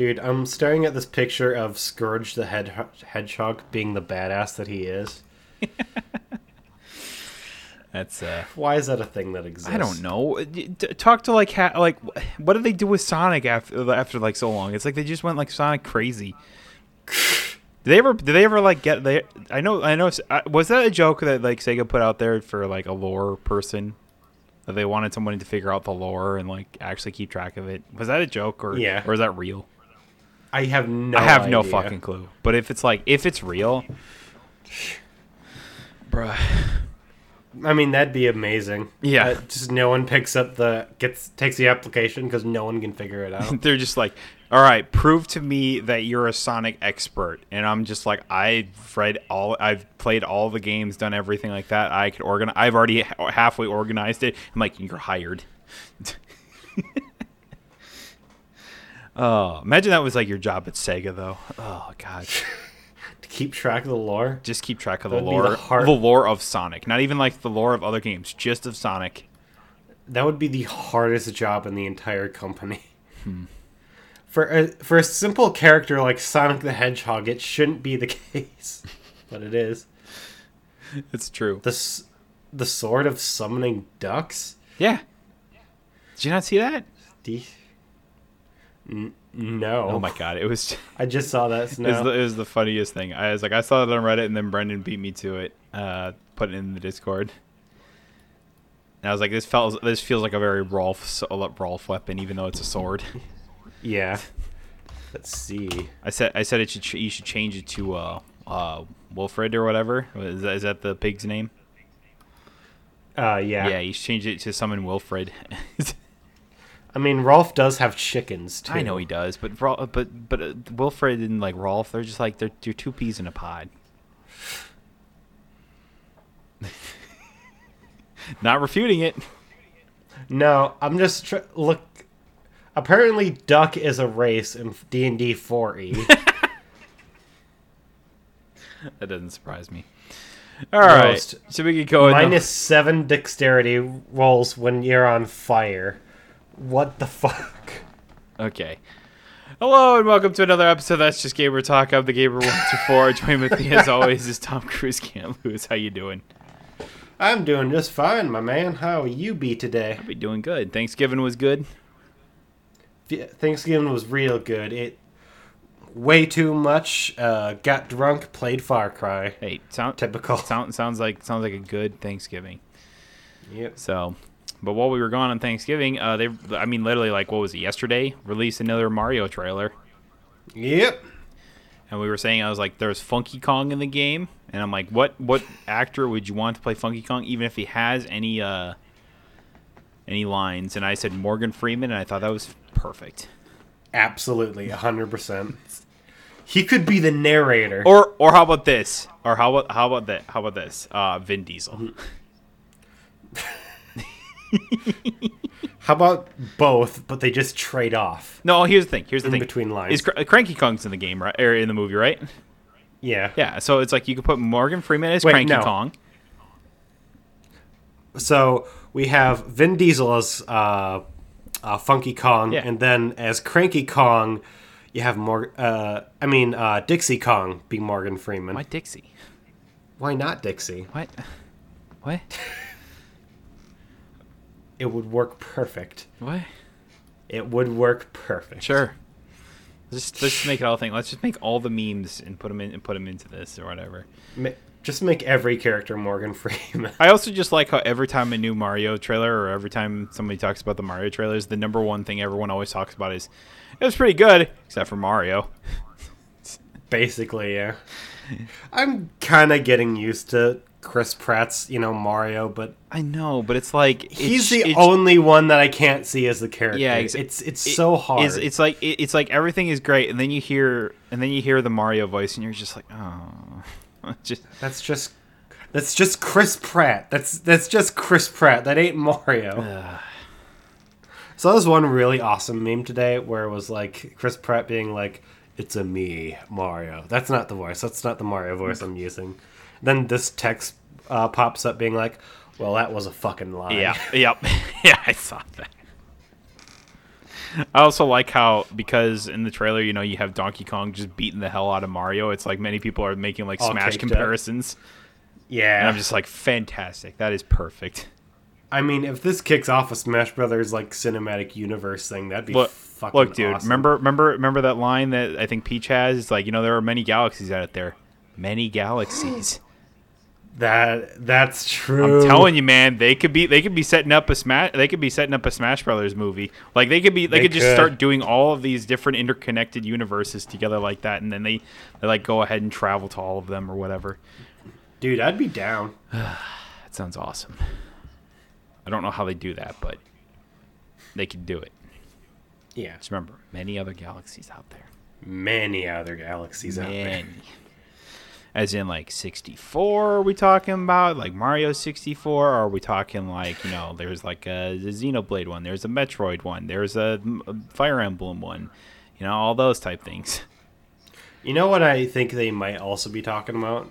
Dude, I'm staring at this picture of Scourge the Hedgehog being the badass that he is. That's uh Why is that a thing that exists? I don't know. D- Talk to like ha- like what did they do with Sonic after after like so long? It's like they just went like Sonic crazy. Did they ever? Did they ever like get? They I know I know. uh, Was that a joke that like Sega put out there for like a lore person? That they wanted somebody to figure out the lore and like actually keep track of it. Was that a joke or Yeah. or is that real? I have no I have no fucking clue. But if it's like if it's real, bruh. I mean, that'd be amazing. Yeah. Uh, just no one picks up the gets takes the application because no one can figure it out. They're just like, all right, prove to me that you're a Sonic expert. And I'm just like, I've read all, I've played all the games, done everything like that. I could organize. I've already ha- halfway organized it. I'm like, you're hired. oh, imagine that was like your job at Sega, though. Oh God, to keep track of the lore. just keep track of the That'd the lore, heart- the lore of Sonic. Not even like the lore of other games, just of Sonic. That would be the hardest job in the entire company. Hmm. For a, for a simple character like Sonic the Hedgehog, it shouldn't be the case, but it is. It's true. The the sword of summoning ducks. Yeah. Did you not see that? N- no. Oh my God, it was. I just saw that. It was, the, it was the funniest thing. I was like, I saw it on Reddit, and then Brendan beat me to it. Uh, put it in the Discord. And I was like, this felt this feels like a very Rolf Rolf weapon, even though it's a sword. Yeah. Let's see. I said I said it should you should change it to uh uh Wilfred or whatever. Is that, is that the pig's name? Uh, yeah. Yeah, you should change it to summon Wilfred. I mean, Rolf does have chickens too. I know he does, but Rol- but but uh, Wilfred and like Rolf, they're just like they're they're two peas in a pod. Not refuting it. No, I'm just tr- look. Apparently, duck is a race in D and D 4e. That doesn't surprise me. All right, Most. so we could go Minus seven dexterity rolls when you're on fire. What the fuck? Okay. Hello and welcome to another episode. of That's just Gamer Talk. I'm the Gamer One Two Four. Join with me as always is Tom Cruise. Can't lose. How you doing? I'm doing just fine, my man. How you be today? I'll be doing good. Thanksgiving was good. Th- Thanksgiving was real good. It way too much. Uh, got drunk, played Far Cry. Hey, sound Typical. sound sounds like sounds like a good Thanksgiving. Yep. So, but while we were gone on Thanksgiving, uh, they, I mean, literally, like, what was it, yesterday? Released another Mario trailer. Yep. And we were saying, I was like, there's Funky Kong in the game. And I'm like, what, what actor would you want to play Funky Kong, even if he has any, uh, any lines? And I said Morgan Freeman, and I thought that was perfect. Absolutely, hundred percent. He could be the narrator. Or, or how about this? Or how about, how about that? How about this? Uh, Vin Diesel. How about both, but they just trade off? No, here's the thing. Here's the In thing. between lines. Is Cr- Cranky Kong's in the game, right? Or in the movie, right? Yeah. Yeah. So it's like you could put Morgan Freeman as Wait, Cranky no. Kong. So we have Vin Diesel as uh, uh, Funky Kong, Yeah. and then as Cranky Kong, you have more. Uh, I mean, uh, Dixie Kong be Morgan Freeman. Why Dixie? Why not Dixie? What? What? It would work perfect. What? It would work perfect. Sure. Let's just, let's just make it all thing. Let's just make all the memes and put them in and put them into this or whatever. Ma- Just make every character Morgan Freeman. I also just like how every time a new Mario trailer or every time somebody talks about the Mario trailers, the number one thing everyone always talks about is it was pretty good, except for Mario. Basically, yeah. I'm kind of getting used to Chris Pratt's, you know, Mario, but I know, but it's like it's, he's the it's- only one that I can't see as the character. Yeah, ex- it's it's it- so hard. It's, it's like it, it's like everything is great, and then you hear and then you hear the Mario voice, and you're just like, oh, just That's just that's just Chris Pratt. That's that's just Chris Pratt. That ain't Mario. So that was one really awesome meme today where it was like Chris Pratt being like, "It's a me, Mario." That's not the voice. That's not the Mario voice I'm using. Then this text uh, pops up being like, "Well, that was a fucking lie." yeah, yep, yeah. I saw that. I also like how because in the trailer, you know, you have Donkey Kong just beating the hell out of Mario. It's like many people are making like All Smash caked up. comparisons, Yeah. and I'm just like, fantastic. That is perfect. I mean, if this kicks off a Smash Brothers like cinematic universe thing, that'd be Look, fucking look, dude. awesome. Remember, remember, remember that line that I think Peach has. It's like you know there are many galaxies out there, many galaxies. That? That's true. I'm telling you, man, they could be they could be setting up a smash they could be setting up a Smash Brothers movie. Like they could be they, They could just start doing all of these different interconnected universes together like that, and then they they like go ahead and travel to all of them or whatever. dude. I'd be down. That sounds awesome. I don't know how they do that, but they could do it. Yeah, Just remember, many other galaxies out there. many other galaxies out there. As in, like 64, are we talking about? Like Mario 64? Or are we talking like, you know, there's like a, the Xenoblade one, there's a Metroid one, there's a, mm, a Fire Emblem one, you know, all those type things. You know what I think they might also be talking about?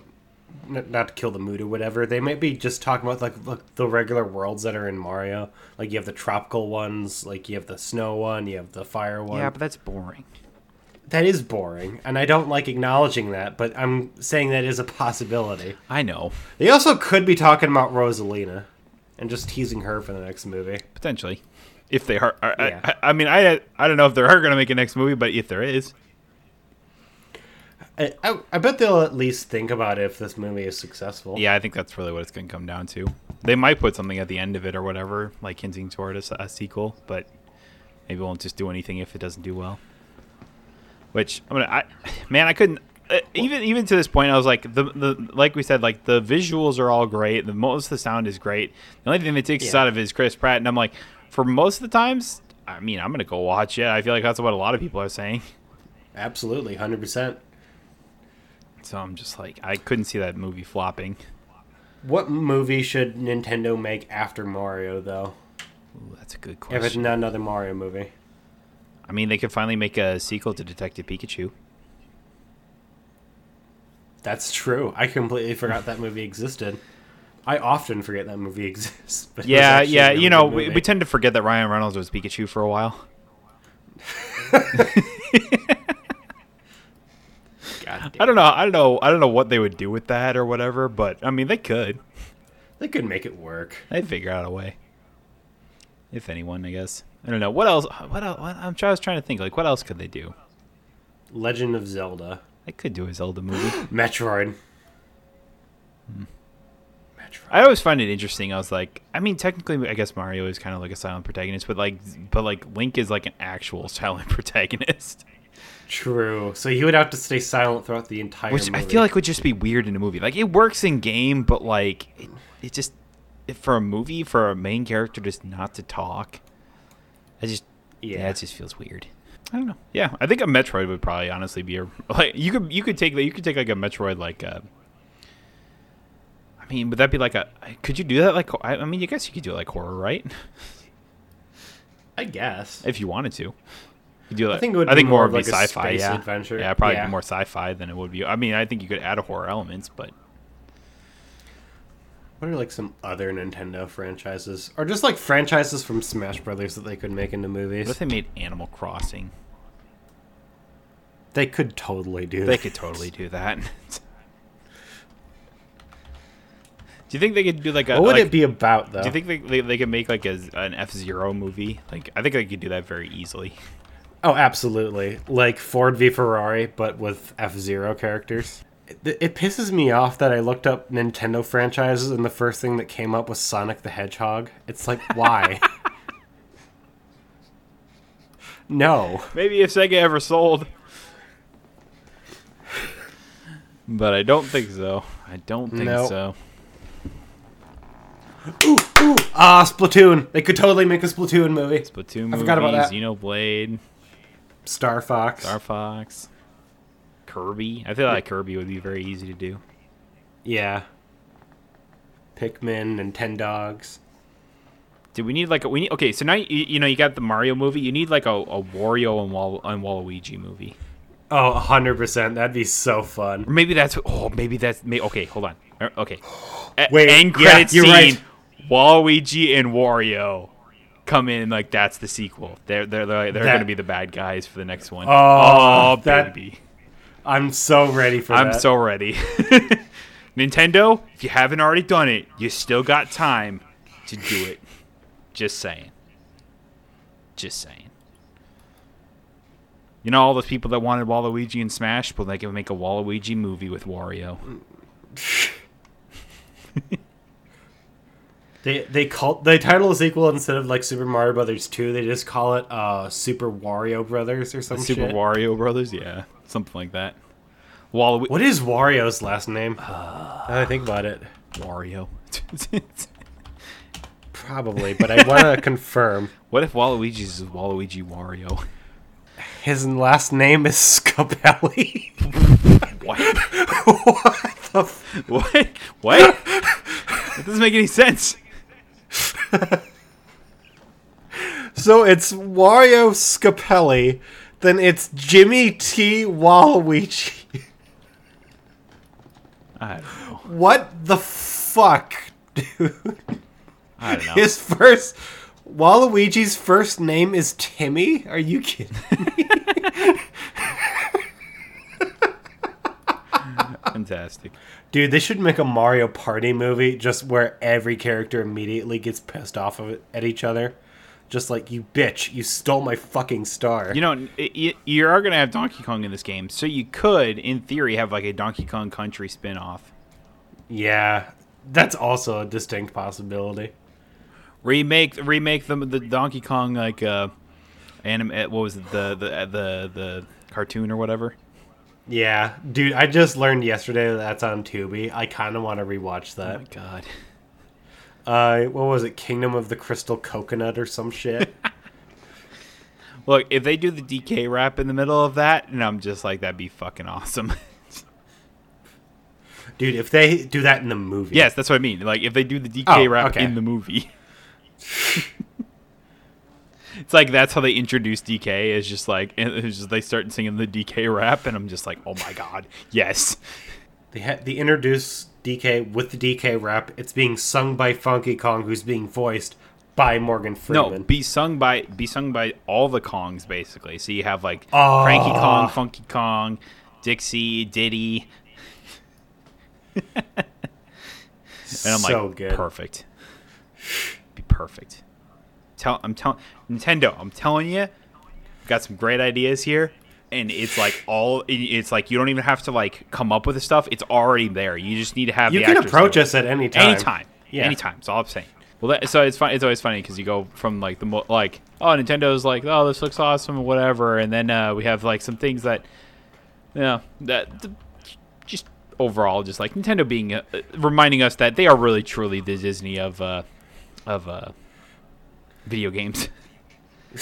N- not to kill the mood or whatever. They might be just talking about like, like the regular worlds that are in Mario. Like you have the tropical ones, like you have the snow one, you have the fire one. Yeah, but that's boring. That is boring, and I don't like acknowledging that. But I'm saying that is a possibility. I know, They also could be talking about Rosalina and just teasing her for the next movie. potentially. If they are, I, Yeah. I, I mean, I I don't know if they are going to make a next movie, but if there is, I, I, I bet they'll at least think about if this movie is successful. yeah, I think that's really what it's going to come down to. They might put something at the end of it or whatever, like hinting toward a sequel, but maybe won't just do anything if it doesn't do well. Which I'm gonna, I, man, I couldn't. Uh, even even to this point, I was like the the like we said, like the visuals are all great. The most of the sound is great. The only thing that takes us out of it is Chris Pratt, and I'm like, for most of the times, I mean, I'm gonna go watch it. I feel like that's what a lot of people are saying. Absolutely, hundred percent. So I'm just like, I couldn't see that movie flopping. What movie should Nintendo make after Mario, though? Ooh, that's a good question. If it's not another Mario movie, I mean, they could finally make a sequel to Detective Pikachu. that's true. I completely forgot that movie existed. I often forget that movie exists. But Yeah, yeah. You know, we, we tend to forget that Ryan Reynolds was Pikachu for a while. God damn. I don't know. I don't know. I don't know what they would do with that or whatever. But I mean, they could. They could make it work. They'd figure out a way. If anyone, I guess. I don't know. What else? What else? What, I'm trying, I was trying to think. Like, what else could they do? Legend of Zelda, They could do a Zelda movie. Metroid. Hmm. Metroid. I always find it interesting. I was like, I mean, technically, I guess Mario is kind of like a silent protagonist, but like, but like Link is like an actual silent protagonist, True. So he would have to stay silent throughout the entire which movie. I feel like would just be weird in a movie. Like, it works in game, but like, it, it just for a movie for a main character just not to talk, I just yeah, Yeah. it just feels weird. I don't know. Yeah, I think a Metroid would probably honestly be a like you could you could take that you could take like a Metroid like uh I mean, would that be like a? Could you do that? Like, I, I mean, I guess you could do it like horror, right? I guess. If you wanted to, you do. Like, I think it would I think be more more would of be like a sci-fi. Yeah, adventure. Yeah, probably Yeah. be more sci-fi than it would be. I mean, I think you could add a horror elements, but What are like some other Nintendo franchises, or just like franchises from Smash Brothers that they could make into movies? what if they made Animal Crossing? They could totally do. That. They that. could totally do that. do you think they could do like a? What would like- it be about though? Do you think they, they, they could make like a, an F Zero movie? Like, I think they could do that very easily. Oh, absolutely. Like Ford v Ferrari, but with F Zero characters. It, it pisses me off that I looked up Nintendo franchises and the first thing that came up was Sonic the Hedgehog. It's like, why? no. Maybe if Sega ever sold. But I don't think so. I don't think Nope. so. Ah, Splatoon. They could totally make a Splatoon movie. Splatoon movie. I forgot about that. Xenoblade, Star Fox. Star Fox, Kirby. I feel like Kirby would be very easy to do. Yeah. Pikmin Nintendogs. Do we need like a we need okay? So now you, you know you got the Mario movie. You need like a, a Wario and Wal and Waluigi movie. Oh, 100%. That'd be so Or fun. maybe that's oh maybe that's may, okay. Hold on. Uh, Okay. A- Wait, End yeah, credit you're scene. right. Waluigi and Wario come in like that's the sequel. They're they're they're, they're That- gonna be the bad guys for the next one. Oh, that- baby, I'm so ready for I'm that. so ready. Nintendo, if you haven't already done it, you still got time to do it. Just saying. Just saying. You know all those people that wanted Waluigi and Smash, but they can make a Waluigi movie with Wario. They they call they title the sequel instead of like Super Mario Brothers 2, they just call it uh Super Wario Brothers or something. Super shit. Wario Brothers, yeah, something like that. Waluigi, what is Wario's last name? Uh, now that I think about it. Wario. Probably, but I want to confirm. what if Waluigi's is Waluigi Wario? His last name is Scapelli. What? what the f- What? What? that doesn't make any sense. So it's Wario Scapelli, then it's Jimmy T. Waluigi. I don't know. What the fuck, dude? I don't know. His first Waluigi's first name is Timmy? Are you kidding? me? Fantastic. Dude, they should make a Mario Party movie just where every character immediately gets pissed off of at each other. Just like, you bitch, you stole my fucking star. You know, you are going to have Donkey Kong in this game, so you could, in theory, have like a Donkey Kong Country spin off. yeah, that's also a distinct possibility. Remake remake the, the Donkey Kong, like, uh, anime, uh, what was it, the, the, uh, the, the cartoon or whatever? Yeah, dude, I just learned yesterday that that's on Tubi. I kind of want to rewatch that. Oh my god. Uh, what was it? Kingdom of the Crystal Coconut or some shit? Look, if they do the DK rap in the middle of that, and I'm just like, that'd be fucking awesome. dude, if they do that in the movie. yes, that's what I mean. Like, if they do the DK Oh, rap okay. in the movie. it's like that's how they introduce DK. Is just like it's just they start singing the DK rap, and I'm just like, oh my god, yes. They, ha- they introduce DK with the DK rap. It's being sung by Funky Kong, who's being voiced by Morgan Freeman. No, be sung by be sung by all the Kongs basically. So you have like ah. Oh. Cranky Kong, Funky Kong, Dixie, Diddy, and I'm so like, good. perfect. Be perfect. Tell I'm telling Nintendo. I'm telling you, got some great ideas here, and it's like all it's like you don't even have to like come up with the stuff. It's already there. You just need to have. You can approach us at any time. Anytime. Yeah. Anytime. That's all I'm saying. Well, that, so it's fun. It's always funny because you go from like the mo- like oh Nintendo's like oh this looks awesome or whatever, and then uh, we have like some things that you know that th- just overall just like Nintendo being uh, reminding us that they are really truly the Disney of uh, of uh, video games.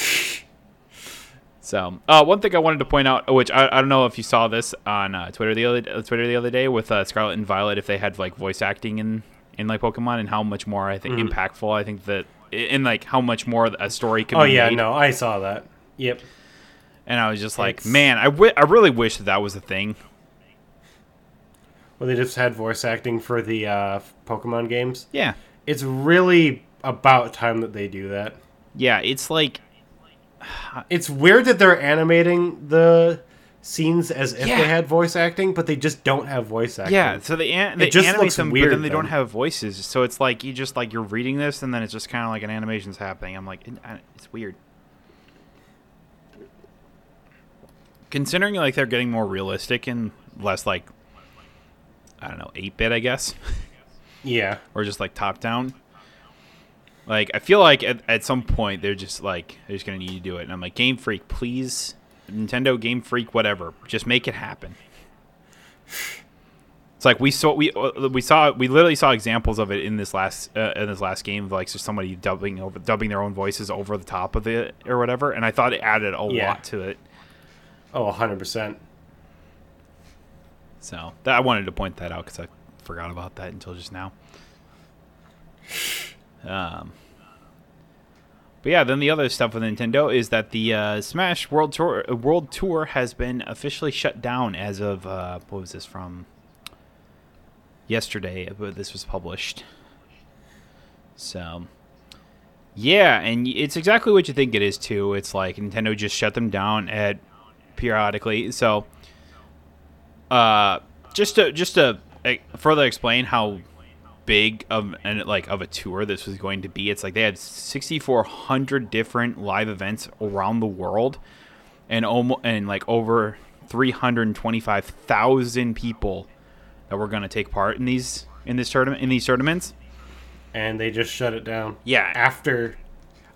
So, uh, one thing I wanted to point out, which I, I don't know if you saw this on uh, Twitter the other Twitter the other day with uh, Scarlet and Violet, if they had like voice acting in in like Pokemon, and how much more I think Mm-hmm. impactful I think that in like how much more a story could Oh yeah, made. no, I saw that. Yep. And I was just like, It's- man, I I really wish that that was a thing. Well, they just had voice acting for the uh, Pokemon games. Yeah, It's really about time that they do that. yeah, it's like It's weird that they're animating the scenes as if Yeah. they had voice acting, but they just don't have voice acting. yeah. So they an- they just animate looks them, but weird then they don't have voices. So it's like you just like you're reading this, and then it's just kind of like an animation's happening. I'm like, it's weird. Considering like they're getting more realistic and less like I don't know, eight bit, I guess. Yeah. or just like top down. Like I feel like at, at some point they're just like they're just gonna need to do it, and I'm like Game Freak, please, Nintendo Game Freak, whatever, just make it happen. It's like we saw we uh, we saw we literally saw examples of it in this last uh, in this last game of like just somebody dubbing over dubbing their own voices over the top of it or whatever, and I thought it added a Yeah. lot to it. Oh, 100%. So that, I wanted to point that out because I forgot about that until just now. Um, but yeah, then the other stuff with Nintendo is that the uh, Smash World Tour uh, World Tour has been officially shut down as of uh, what was this from? Yesterday, but this was published. So, Yeah, and it's exactly what you think it is too. It's like Nintendo just shut them down at periodically. So, uh, just to just to uh, further explain how big of and like of a tour this was going to be, it's like they had 6,400 different live events around the world, and almost and like over 325,000 people that were going to take part in these in this tournament in these tournaments. and they just shut it down. Yeah. After,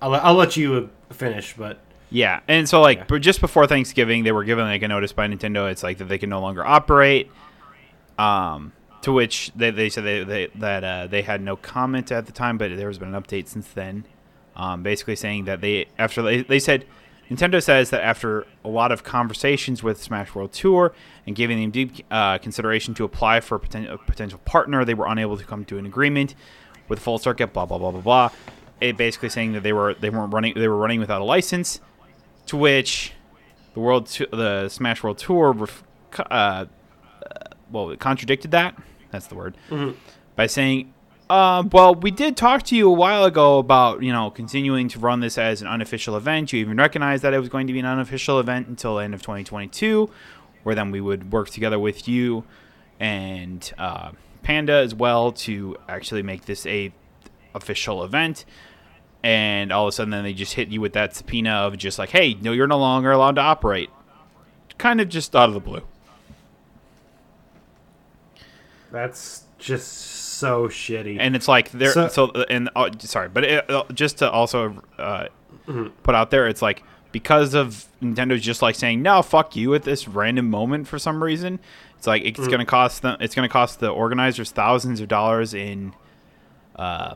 I'll, let- I'll let you finish, but Yeah, and so like, Yeah. but just before Thanksgiving, they were given like a notice by Nintendo. It's like that they can no longer operate. Um, to which they, they said they, they that uh, they had no comment at the time, but there has been an update since then. Um, basically saying that they after they, they said Nintendo says that after a lot of conversations with Smash World Tour and giving them deep uh, consideration to apply for a, poten- a potential partner, they were unable to come to an agreement with Full Circuit. Blah blah blah blah blah. It basically saying that they were they weren't running they were running without a license. To which the world the Smash World Tour ref- uh, well contradicted that. That's the word by saying, uh, "Well, we did talk to you a while ago about you know continuing to run this as an unofficial event. You even recognized that it was going to be an unofficial event until the end of 2022, where then we would work together with you and uh, Panda as well to actually make this a official event." And all of a sudden, then they just hit you with that subpoena of just like, "Hey, no, you're no longer allowed to operate." Kind of just out of the blue. That's just so shitty. and it's like there so, So- and uh, sorry but it, uh, just to also uh, put out there it's like because of nintendo's just like saying no fuck you at this random moment for some reason it's like it's gonna cost them it's gonna cost the organizers thousands of dollars in uh,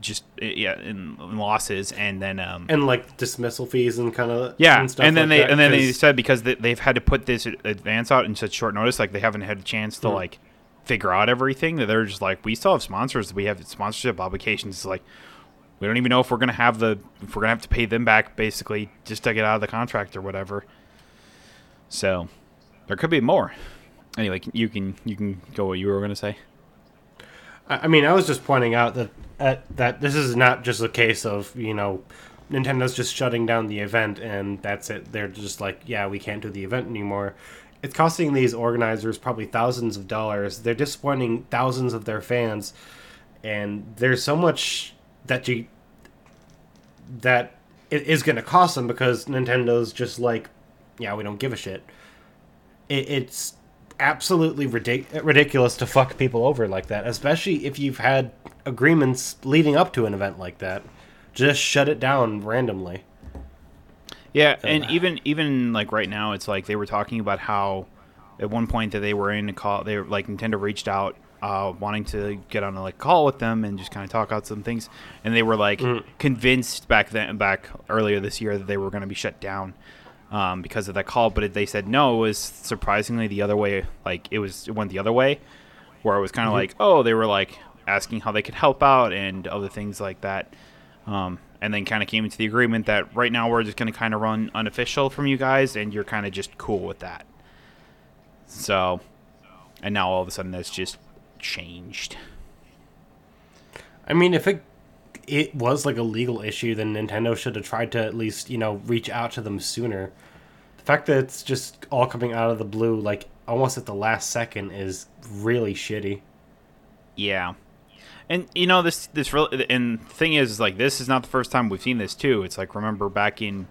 just yeah in, in losses and then um and like dismissal fees and kind of yeah, and, stuff and then like they that, and then they said because they, they've had to put this advance out in such short notice, like they haven't had a chance to Mhm. like figure out everything. That they're just like, we still have sponsors, we have sponsorship obligations. It's like we don't even know if we're gonna have the if we're gonna have to pay them back basically just to get out of the contract or whatever. So there could be more. Anyway, you can you can go what you were gonna say. I mean, I was just pointing out that uh, that this is not just a case of you know Nintendo's just shutting down the event and that's it. They're just like, yeah, we can't do the event anymore. It's costing these organizers probably thousands of dollars. They're disappointing thousands of their fans, and there's so much that you that it is going to cost them because Nintendo's just like, yeah, we don't give a shit. It, it's absolutely ridic- ridiculous to fuck people over like that, especially if you've had agreements leading up to an event like that. Just shut it down randomly. Yeah, and even even like right now, it's like they were talking about how at one point that they were in a call, they were like Nintendo reached out, uh, wanting to get on a like call with them and just kind of talk out some things, and they were like convinced back then, back earlier this year that they were going to be shut down um, because of that call, but they said no. It was surprisingly the other way. Like it was, it went the other way, where it was kind of like, oh, they were like asking how they could help out and other things like that. Um, and then kind of came into the agreement that right now we're just going to kind of run unofficial from you guys, and you're kind of just cool with that. So, and now all of a sudden that's just changed. I mean, if it it was like a legal issue, then Nintendo should have tried to at least you know reach out to them sooner. The fact that it's just all coming out of the blue, like almost at the last second, is really shitty. Yeah. And you know this this really and the thing is, is like this is not the first time we've seen this too. It's like remember back in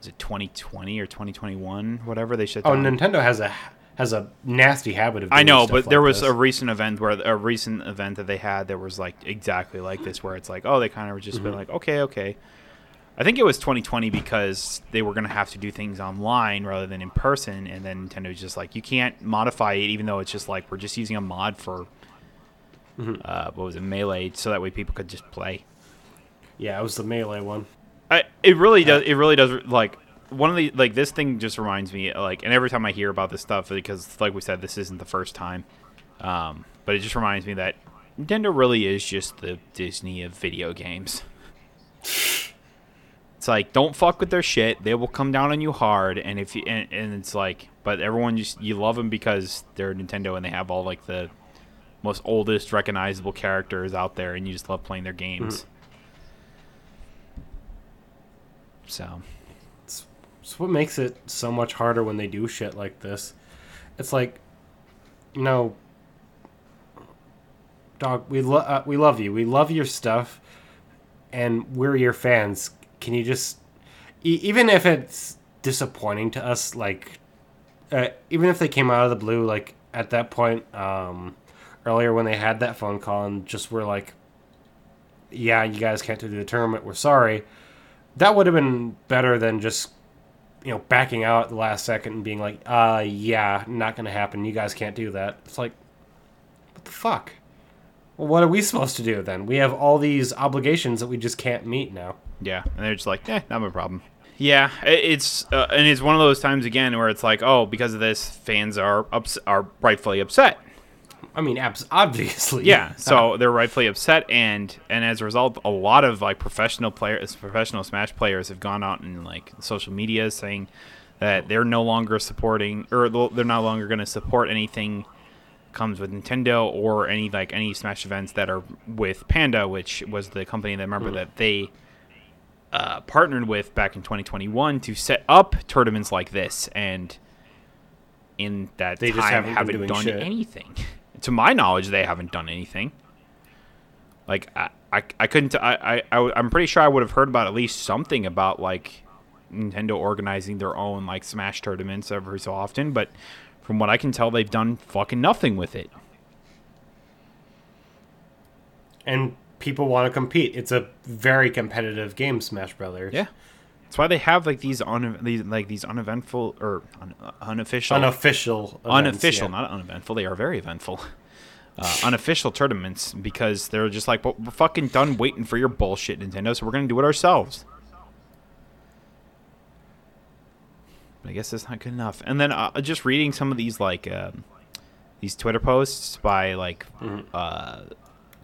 is it 2020 or 2021 whatever they shut Oh, down. Nintendo has a has a nasty habit of. I know, but there like was this. a recent event where a recent event that they had that was like exactly like this, where it's like, oh, they kind of just been like, okay, okay. I think it was 2020 because they were gonna have to do things online rather than in person, and then Nintendo was just like, you can't modify it, even though it's just like we're just using a mod for uh, what was it, melee, so that way people could just play. yeah, it was the melee one. I, it really does. It really does. Like one of the like this thing just reminds me like, and every time I hear about this stuff, because like we said, this isn't the first time. Um, but it just reminds me that Nintendo really is just the Disney of video games. It's like don't fuck with their shit; they will come down on you hard. And if you and, and it's like, but everyone just you love them because they're Nintendo and they have all like the most oldest recognizable characters out there, and you just love playing their games. So It's what makes it so much harder when they do shit like this. It's like, you know, dog, we lo- uh, we love you. We love your stuff, and we're your fans. Can you just, e- even if it's disappointing to us, like, uh, even if they came out of the blue, like at that point, um, earlier when they had that phone call and just were like, yeah, you guys can't do the tournament. We're sorry. That would have been better than just you know, backing out at the last second and being like, uh, yeah, not gonna happen. You guys can't do that. It's like, what the fuck? Well, what are we supposed to do then? We have all these obligations that we just can't meet now. Yeah, and they're just like, eh, not my problem. Yeah, it's uh, and it's one of those times again where it's like, oh, because of this, fans are ups- are rightfully upset. I mean, abs- obviously. Yeah, so they're rightfully upset, and and as a result, a lot of like professional players, professional Smash players, have gone out and like social media saying that they're no longer supporting, or they're no longer going to support anything comes with Nintendo or any like any Smash events that are with Panda, which was the company that remember that they uh, partnered with back in 2021 to set up tournaments like this, and in that They time just haven't haven't done shit. anything. to my knowledge, they haven't done anything. Like I, I, I couldn't. I, I, I, I'm pretty sure I would have heard about at least something about like Nintendo organizing their own like Smash tournaments every so often, but from what I can tell, they've done fucking nothing with it. And people want to compete. It's a very competitive game, Smash Brothers. Yeah, that's why they have like these un these like these uneventful or un, uh, unofficial Unofficial. events, unofficial, yeah. not uneventful. They are very eventful. Uh, unofficial tournaments because they're just like, well, we're fucking done waiting for your bullshit, Nintendo. So we're gonna do it ourselves. But I guess that's not good enough. And then uh, just reading some of these like um, these Twitter posts by like uh,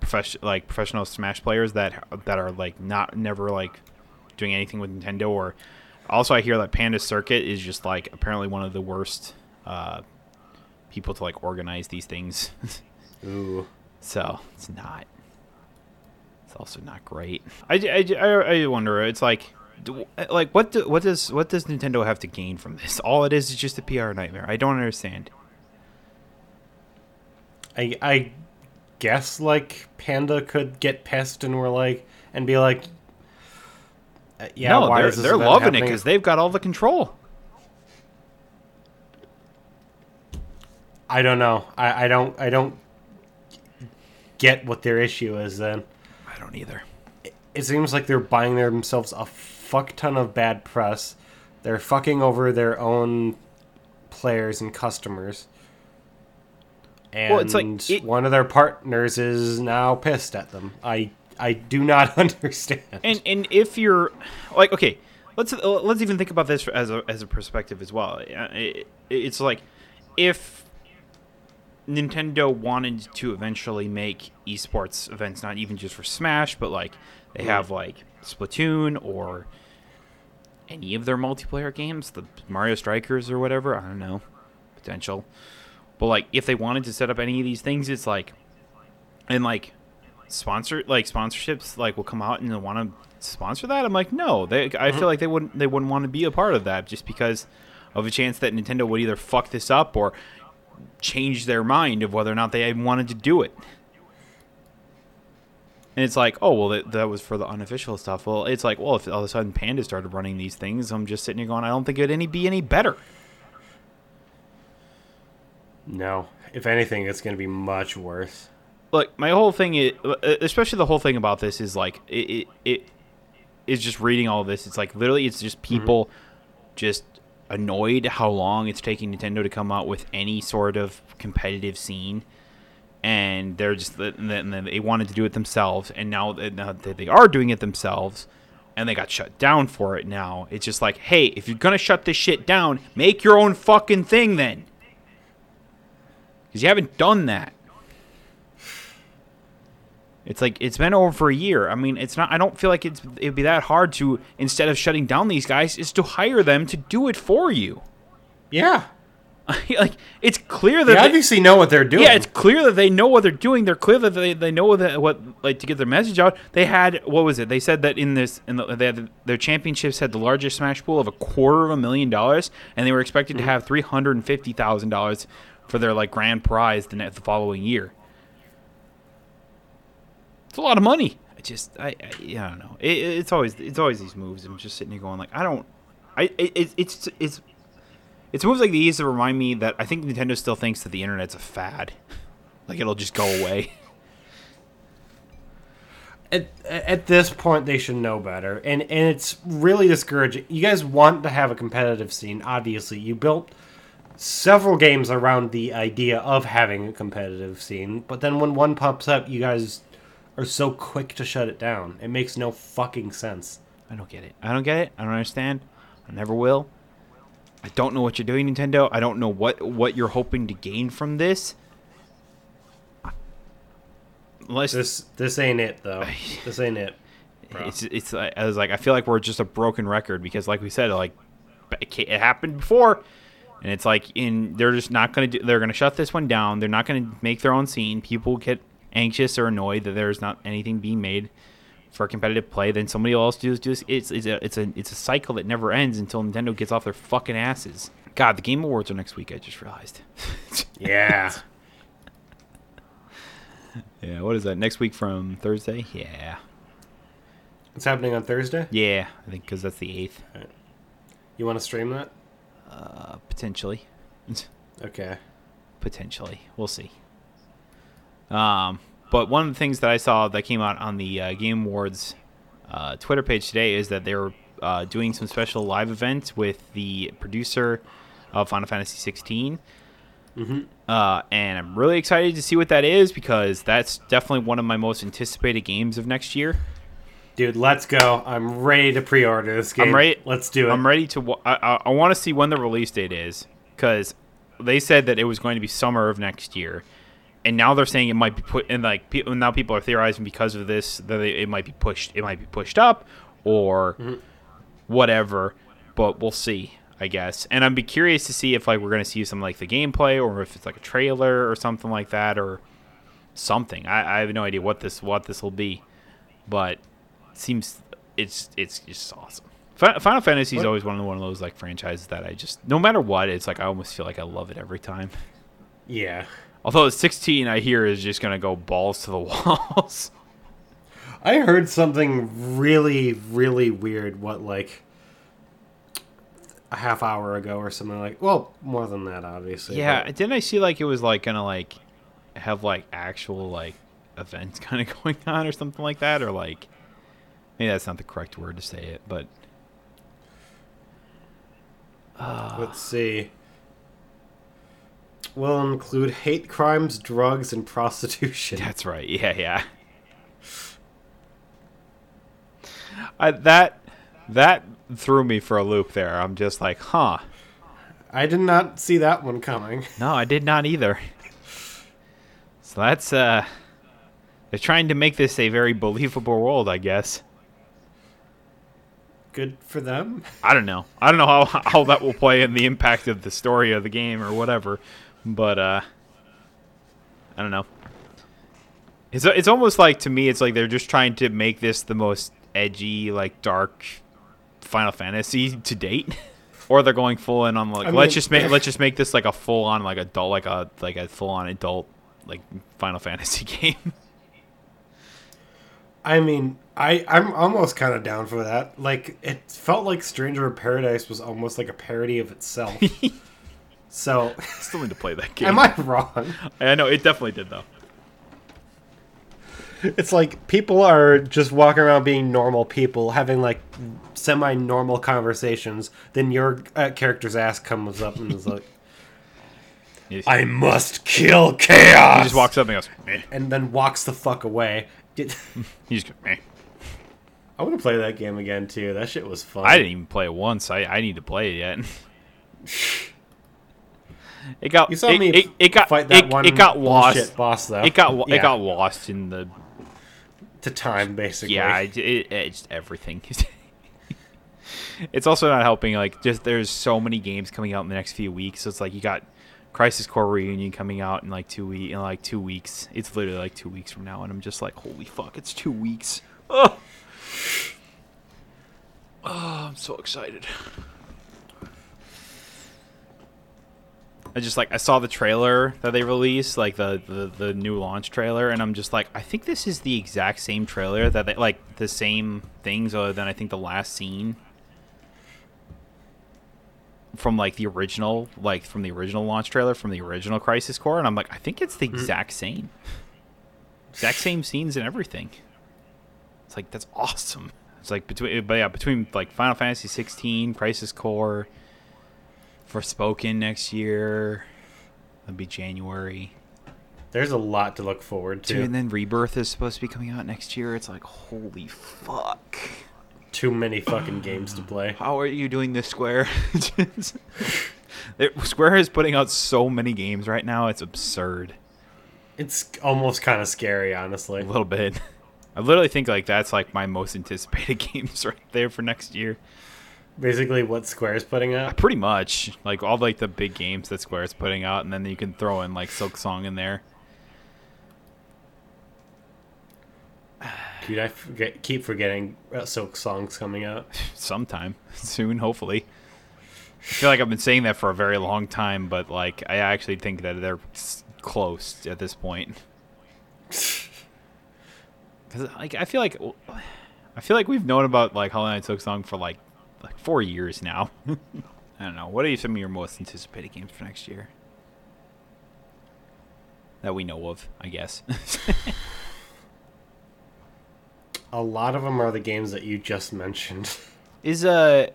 profession like professional Smash players that that are like not never like doing anything with Nintendo or also I hear that Panda Circuit is just like apparently one of the worst uh, people to like organize these things. Ooh. so it's not. It's also not great. I, I, I, I wonder. It's like, do, like what do, what does what does Nintendo have to gain from this? All it is is just a PR nightmare. I don't understand. I I guess like Panda could get pissed and we're like and be like, Uh, yeah, no, they're they're loving it because they've got all the control. I don't know. I, I don't I don't get what their issue is. Then I don't either. it seems like they're buying themselves a fuck ton of bad press. They're fucking over their own players and customers. And Well, it's like, it- one of their partners is now pissed at them. I I do not understand. And and if you're like okay, let's let's even think about this as a as a perspective as well. Uh, It, it's like if Nintendo wanted to eventually make esports events not even just for Smash, but like they have like Splatoon or any of their multiplayer games, the Mario Strikers or whatever. I don't know, potential. But like if they wanted to set up any of these things, it's like and like sponsor like sponsorships like will come out and want to sponsor that. I'm like, no, they. I feel mm-hmm. like they wouldn't. They wouldn't want to be a part of that just because of a chance that Nintendo would either fuck this up or change their mind of whether or not they even wanted to do it. And it's like, oh well, that, that was for the unofficial stuff. Well, it's like, well, if all of a sudden Panda started running these things, I'm just sitting here going, I don't think it'd any be any better. no, if anything, it's going to be much worse. Look, my whole thing is, uh, especially the whole thing about this is like it, it, it is just reading all of this. It's like literally, it's just mm-hmm. people just annoyed how long it's taking Nintendo to come out with any sort of competitive scene, and they're just and then they wanted to do it themselves, and now now that they are doing it themselves, and they got shut down for it. Now it's just like, hey, if you're gonna shut this shit down, make your own fucking thing then, because you haven't done that. It's like it's been over for a year. I mean, it's not. I don't feel like it's it'd be that hard to instead of shutting down these guys, is to hire them to do it for you. Yeah. like it's clear that They they, obviously know what they're doing. yeah, it's clear that they know what they're doing. They're clear that they, they know that what like to get their message out. They had what was it? They said that in this in the, they had, their championships had the largest smash pool of a quarter of a million dollars, and they were expected to mm-hmm. have three hundred and fifty thousand dollars for their like grand prize the, the following year. It's a lot of money. I just I, I, yeah, I don't know. It, it- it's always it's always these moves. I'm just sitting here going like I don't. I it, it, it's it's it's moves like these that remind me that I think Nintendo still thinks that the internet's a fad. Like it'll just go away. at, at this point they should know better and and it's really discouraging you guys want to have a competitive scene obviously you built several games around the idea of having a competitive scene but then when one pops up you guys are so quick to shut it down it makes no fucking sense I don't get it. I don't get it. I don't understand. I never will. I don't know what you're doing, Nintendo. I don't know what what you're hoping to gain from this. Unless this this ain't it though this ain't it bro. it's it's I was like I feel like we're just a broken record because like we said like it it happened before and it's like in they're just not to do they're going to shut this one down they're not going to make their own scene people get anxious or annoyed that there's not anything being made for competitive play then somebody else does just it's it's a it's a it's a cycle that never ends until Nintendo gets off their fucking asses. God the game awards are next week I just realized. Yeah. Yeah what is that next week from Thursday? Yeah. It's happening on thursday? Yeah I think cuz that's the 8th you want to stream that? Uh, potentially. Okay. Potentially. We'll see. Um, but one of the things that I saw that came out on the uh, Game Awards uh, Twitter page today is that they're uh, doing some special live events with the producer of Final Fantasy 16. Uh, and I'm really excited to see what that is because that's definitely one of my most anticipated games of next year. dude let's go i'm ready to pre-order this game I'm ready. let's do it I'm ready to. wa- I, I, I want to see when the release date is because they said that it was going to be summer of next year, and now they're saying it might be put. And like pe- now people are theorizing because of this that it might be pushed. It might be pushed up or mm-hmm. whatever. But we'll see. I guess, and I'd be curious to see if like we're gonna see some like the gameplay or if it's like a trailer or something like that or something. I, I have no idea what this what this will be, but it seems it's it's just awesome. Final Fantasy is always one of one of those like franchises that I just no matter what it's like I almost feel like I love it every time. yeah Although 16 I hear is just gonna go balls to the walls. I heard something really, really weird. What like a half hour ago or something like? Well, more than that, obviously. yeah, but- didn't I see like it was like gonna like have like actual like events kind of going on or something like that or like maybe that's not the correct word to say it, but Uh, Let's see. Will include hate crimes, drugs, and prostitution. That's right. Yeah, yeah. I, that that threw me for a loop there. I'm just like, huh? I did not see that one coming. No, I did not either. So that's uh, they're trying to make this a very believable world, I guess. Good for them. I don't know. I don't know how how that will play in the impact of the story of the game or whatever, but uh, I don't know. It's it's almost like to me, it's like they're just trying to make this the most edgy, like dark Final Fantasy to date, or they're going full in on like I let's just make let's just make this like a full on like adult like a like a full on adult like Final Fantasy game. I mean, I I'm almost kind of down for that. Like, it felt like Stranger in Paradise was almost like a parody of itself. So, Still need to play that game. am I wrong? I know it definitely did though. It's like people are just walking around being normal people, having like semi-normal conversations. Then your uh, character's ass comes up and is like, "I must kill chaos." He just walks up and goes, Meh. and then walks the fuck away. Did- He just goes, Meh. I want to play that game again too. That shit was fun. I didn't even play it once. I, I need to play it yet. It got You saw it, me it, it got fight that it, one it got lost. boss though. It got Yeah. it got lost in the to time basically. yeah. It, it, it's everything. it's also not helping. Like, just there's so many games coming out in the next few weeks. So it's like you got Crisis Core Reunion coming out in like two week in like two weeks. It's literally like two weeks from now, and I'm just like, holy fuck, it's two weeks. Oh, oh I'm so excited. I just like I saw the trailer that they released, like the, the the new launch trailer, and I'm just like, I think this is the exact same trailer that they like the same things, other than I think the last scene from like the original, like from the original launch trailer from the original Crisis Core, and I'm like, I think it's the hmm. exact same, exact same scenes and everything. It's like that's awesome. It's like between, but yeah, between like Final Fantasy 16, Crisis Core. Forspoken next year. That'll be January. There's a lot to look forward to. Dude, and then Rebirth is supposed to be coming out next year. It's like, holy fuck. Too many fucking games to play. How are you doing this, Square? Square is putting out so many games right now. It's absurd. It's almost kind of scary, honestly. A little bit. I literally think like that's like my most anticipated games right there for next year. Basically, what Square's putting out. Pretty much, like all like the big games that Square's putting out, and then you can throw in like Silk Song in there. Dude, I forget, keep forgetting Silk Song's coming out. Sometime soon, hopefully. I feel like I've been saying that for a very long time, but like I actually think that they're close at this point. Because like I feel like I feel like we've known about like Hollow Knight Silk Song for like like four years now. I don't know. What are some of your most anticipated games for next year? That we know of, I guess. A lot of them are the games that you just mentioned. Is uh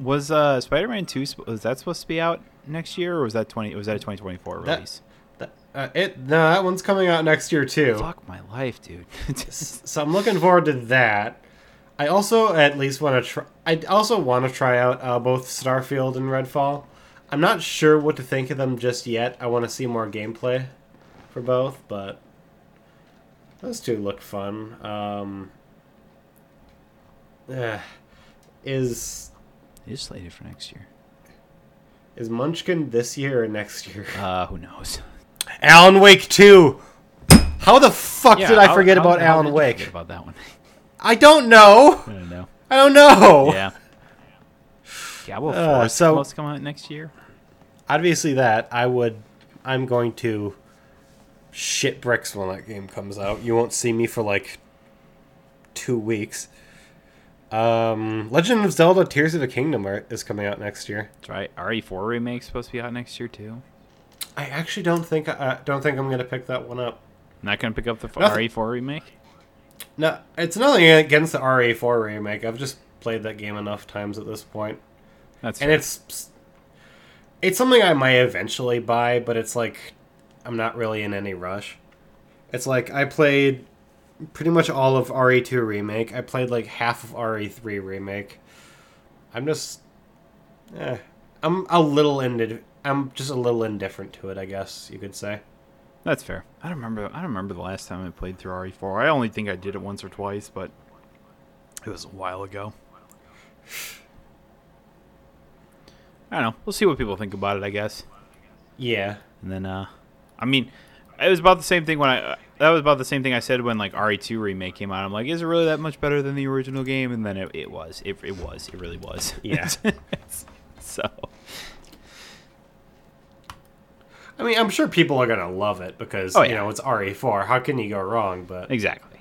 was uh Spider-Man 2 was that supposed to be out next year or was that 20 was that a 2024 release? That, that uh, it no, that one's coming out next year too. Fuck my life, dude. so I'm looking forward to that. I also at least want to try. I also want to try out uh, both Starfield and Redfall. I'm not sure what to think of them just yet. I want to see more gameplay for both, but those two look fun. Um, uh, is is slated for next year? Is Munchkin this year or next year? Uh, who knows? Alan Wake two. How the fuck yeah, did I forget how, about how, Alan Wake? about that one. I don't know. I don't know. I don't know. Yeah. Diablo Four uh, so, supposed to come out next year. Obviously, that I would. I'm going to shit bricks when that game comes out. You won't see me for like two weeks. Um, Legend of Zelda: Tears of the Kingdom are, is coming out next year. That's right. RE4 remake supposed to be out next year too. I actually don't think I uh, don't think I'm gonna pick that one up. Not gonna pick up the Nothing. RE4 remake. No, it's nothing against the RE4 remake. I've just played that game enough times at this point. That's and fair. it's it's something I might eventually buy, but it's like I'm not really in any rush. It's like I played pretty much all of RE2 remake. I played like half of RE3 remake. I'm just eh, I'm a little into I'm just a little indifferent to it, I guess you could say. That's fair. I don't remember. I don't remember the last time I played through RE4. I only think I did it once or twice, but it was a while ago. I don't know. We'll see what people think about it. I guess. Yeah. And then, uh, I mean, it was about the same thing when I. Uh, that was about the same thing I said when like RE2 remake came out. I'm like, is it really that much better than the original game? And then it, it was. It, it was. It really was. Yeah. so. I mean, I'm sure people are gonna love it because oh, yeah. you know it's RE4. How can you go wrong? But exactly.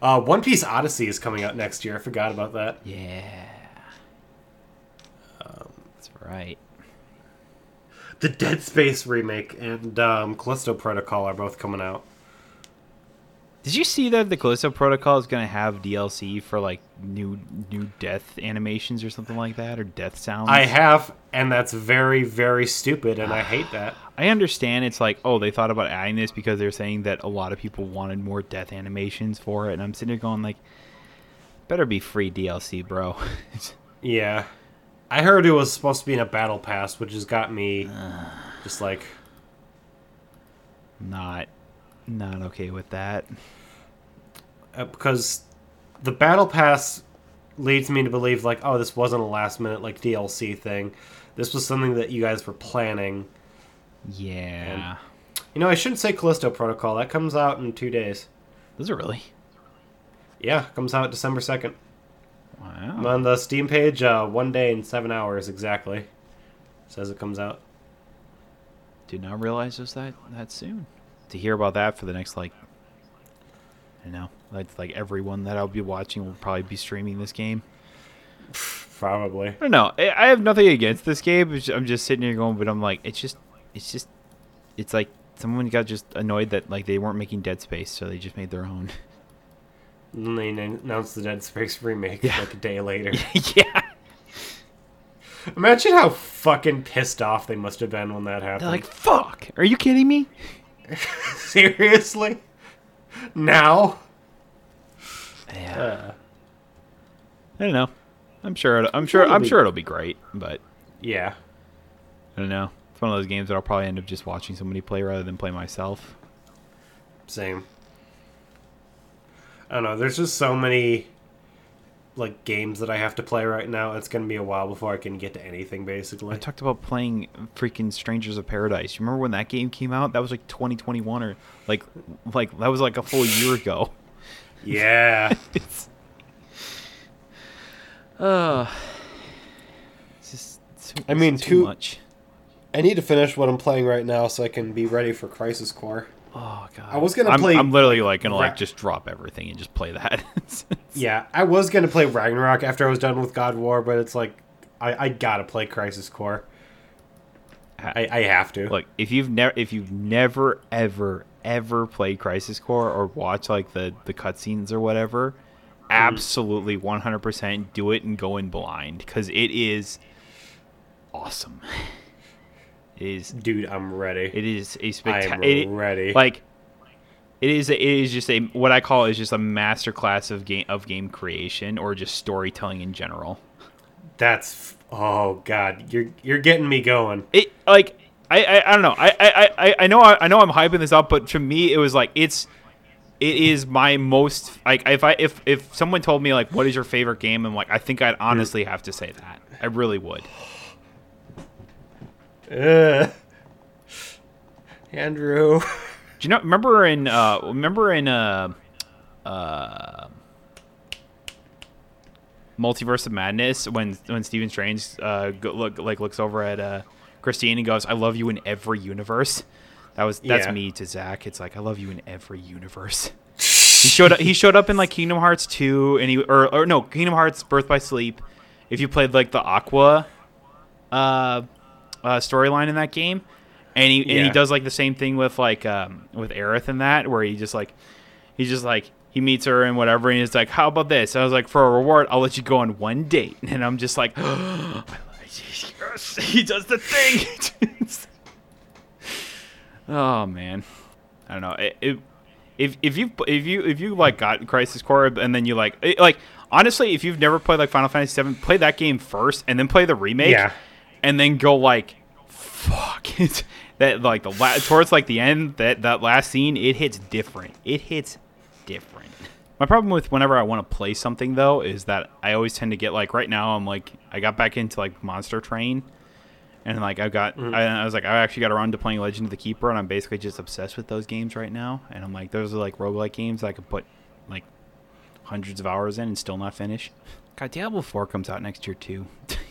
Uh, One Piece Odyssey is coming out next year. I forgot about that. Yeah. Um, That's right. The Dead Space remake and um, Callisto Protocol are both coming out. Did you see that the Callisto Protocol is going to have DLC for like new new death animations or something like that or death sounds? I have, and that's very very stupid, and I hate that. I understand it's like, oh, they thought about adding this because they're saying that a lot of people wanted more death animations for it, and I'm sitting there going like, better be free DLC, bro. yeah, I heard it was supposed to be in a battle pass, which has got me just like not not okay with that uh, because the battle pass leads me to believe like, oh, this wasn't a last minute like DLC thing. This was something that you guys were planning. Yeah. You know, I shouldn't say Callisto Protocol. That comes out in two days. Does it really? Yeah, comes out December second. Wow. I'm On the Steam page, uh, one day and seven hours exactly. Says it comes out. Did not realize it was that that soon. To hear about that for the next like, I don't know, like like everyone that I'll be watching will probably be streaming this game. Probably. I don't know. I I have nothing against this game. I'm just sitting here going, but I'm like, it's just, it's just, it's like someone got just annoyed that like they weren't making Dead Space, so they just made their own. And then they announced the Dead Space remake Yeah. like a day later. yeah. Imagine how fucking pissed off they must have been when that happened. They're like, fuck. Are you kidding me? Seriously? Now? Yeah. Uh, I don't know. I'm sure. I'm sure. I'm sure it'll be great, but yeah. I don't know. One of those games that I'll probably end up just watching somebody play rather than play myself. Same. I don't know. There's just so many like games that I have to play right now. It's gonna be a while before I can get to anything, Basically, I talked about playing freaking Strangers of Paradise. You remember when that game came out? That was like 2021 or like like that was like a full year ago. Yeah. It's uh it's just too, I mean, it's too- much. I need to finish what I'm playing right now so I can be ready for Crisis Core. Oh god. I was gonna I'm, play I'm literally like gonna Ra- like just drop everything and just play that. Yeah, I was gonna play Ragnarok after I was done with God War, but it's like I, I gotta play Crisis Core. I, I have to. Look, if you've never if you've never ever ever played Crisis Core or watch like the the cutscenes or whatever, mm. absolutely 100% do it and go in blind cuz it is awesome. Is Dude, I'm ready. it is a I'm spectacular ready. like it is it is just a what I call is just a masterclass of game of game creation or just storytelling in general. That's oh god, you're you're getting me going. it like I, I, I don't know I, I, I, I know I, I know I'm hyping this up, but to me it was like it's it is my most like if I if if someone told me like what is your favorite game, I'm like I think I'd honestly have to say that I really would. Ugh. Andrew. Do you know? Remember in uh remember in uh uh Multiverse of Madness when when Stephen Strange uh go, look like looks over at uh Christine and goes, "I love you in every universe." That was that's Yeah. me to Zack. It's like I love you in every universe. he showed up. He showed up in like Kingdom Hearts two, and he or, or no Kingdom Hearts Birth by Sleep. If you played like the Aqua uh, uh, storyline in that game, and he and he does like the same thing with like um, with Aerith in that, where he just like he's just like he meets her and whatever, and he's like, "How about this?" I was like, "For a reward, I'll let you go on one date," and I'm just like, yes, he does the thing. oh man, I don't know. It, it, if if you if you if you like got Crisis Core and then you like it, like honestly, if you've never played like Final Fantasy VII, play that game first and then play the remake, Yeah. And then go like, fuck it. That like the la- towards like the end that that last scene, it hits different. It hits different. My problem with whenever I want to play something though is that I always tend to get like right now I'm like I got back into like Monster Train and like I got mm-hmm. I, I was like I actually got around to playing Legend of the Keeper and I'm basically just obsessed with those games right now and I'm like those are like roguelike games that I could put like hundreds of hours in and still not finish. God, Diablo 4 comes out next year too.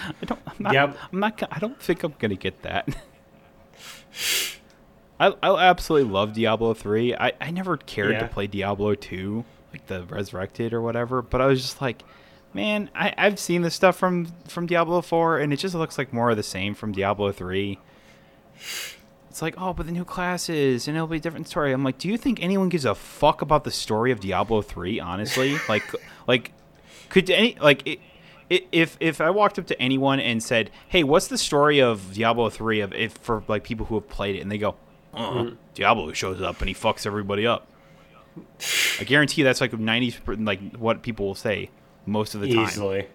I don't I'm not Yep. I'm not I don't think I'm going to get that. I, I absolutely love Diablo 3. I, I never cared Yeah. to play Diablo 2, like the Resurrected or whatever, but I was just like, man, I, I've seen this stuff from, from Diablo 4, and it just looks like more of the same from Diablo 3. It's like, oh, but the new classes, and it'll be a different story. I'm like, do you think anyone gives a fuck about the story of Diablo 3, honestly? like, like, could any, like, it, if if I walked up to anyone and said, "Hey, what's the story of Diablo 3 of if for like people who have played it?" and they go, uh Diablo shows up and he fucks everybody up." I guarantee that's like 90 like what people will say most of the time. Easily.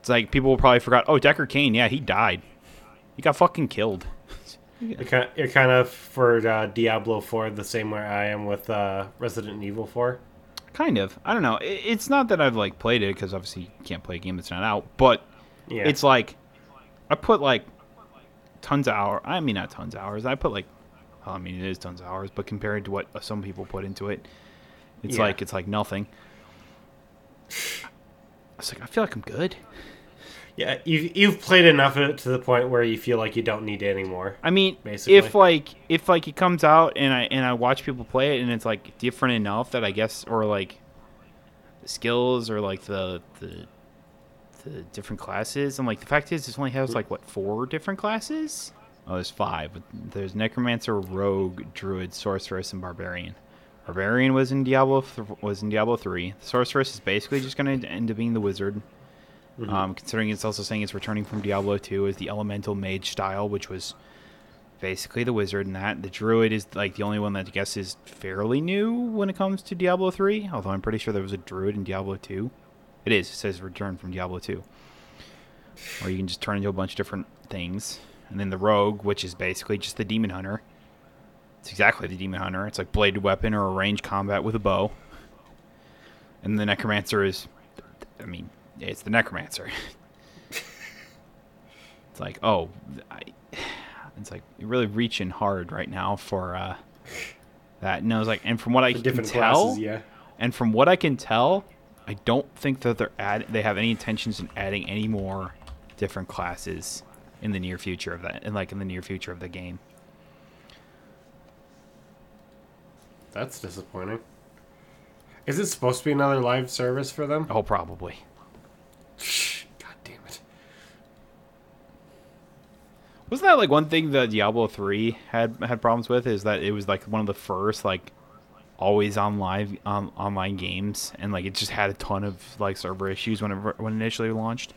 It's like people will probably forgot, "Oh, Deckard Cain, yeah, he died. He got fucking killed." You're kind, you're kind of for uh, Diablo 4 the same way I am with uh, Resident Evil 4. Kind of. I don't know. It's not that I've like played it because obviously you can't play a game that's not out. But Yeah. it's like I put like tons of hours. I mean, not tons of hours. I put like, well, I mean, it is tons of hours, but compared to what some people put into it, it's Yeah. like it's like nothing. I was like, I feel like I'm good. Yeah, you've, you've played enough of it to the point where you feel like you don't need it anymore. I mean, Basically. if like if like it comes out and I and I watch people play it and it's like different enough that I guess or like the skills or like the the the different classes and like the fact is this only has like what four different classes? Oh, there's five. There's necromancer, rogue, druid, sorceress, and barbarian. Barbarian was in Diablo th- was in Diablo three. The sorceress is basically just going to end up being the wizard. Um, considering it's also saying it's returning from Diablo 2 is the elemental mage style, which was basically the wizard in that. The druid is like the only one that I guess is fairly new when it comes to Diablo 3, although I'm pretty sure there was a druid in Diablo 2. It is, it says return from Diablo 2. Or you can just turn into a bunch of different things. And then the rogue, which is basically just the demon hunter. It's exactly the demon hunter. It's like bladed weapon or a range combat with a bow. And the necromancer is I mean, it's the necromancer. it's like, oh, I, it's like you're really reaching hard right now for uh, that. And I was like, and from what I can tell, classes, yeah. and from what I can tell, I don't think that they're add they have any intentions in adding any more different classes in the near future of that, and like in the near future of the game. That's disappointing. Is it supposed to be another live service for them? Oh, probably. God damn it. Wasn't that like one thing that Diablo three had had problems with? Is that it was like one of the first like always on live on online games, and like it just had a ton of like server issues whenever when it initially launched.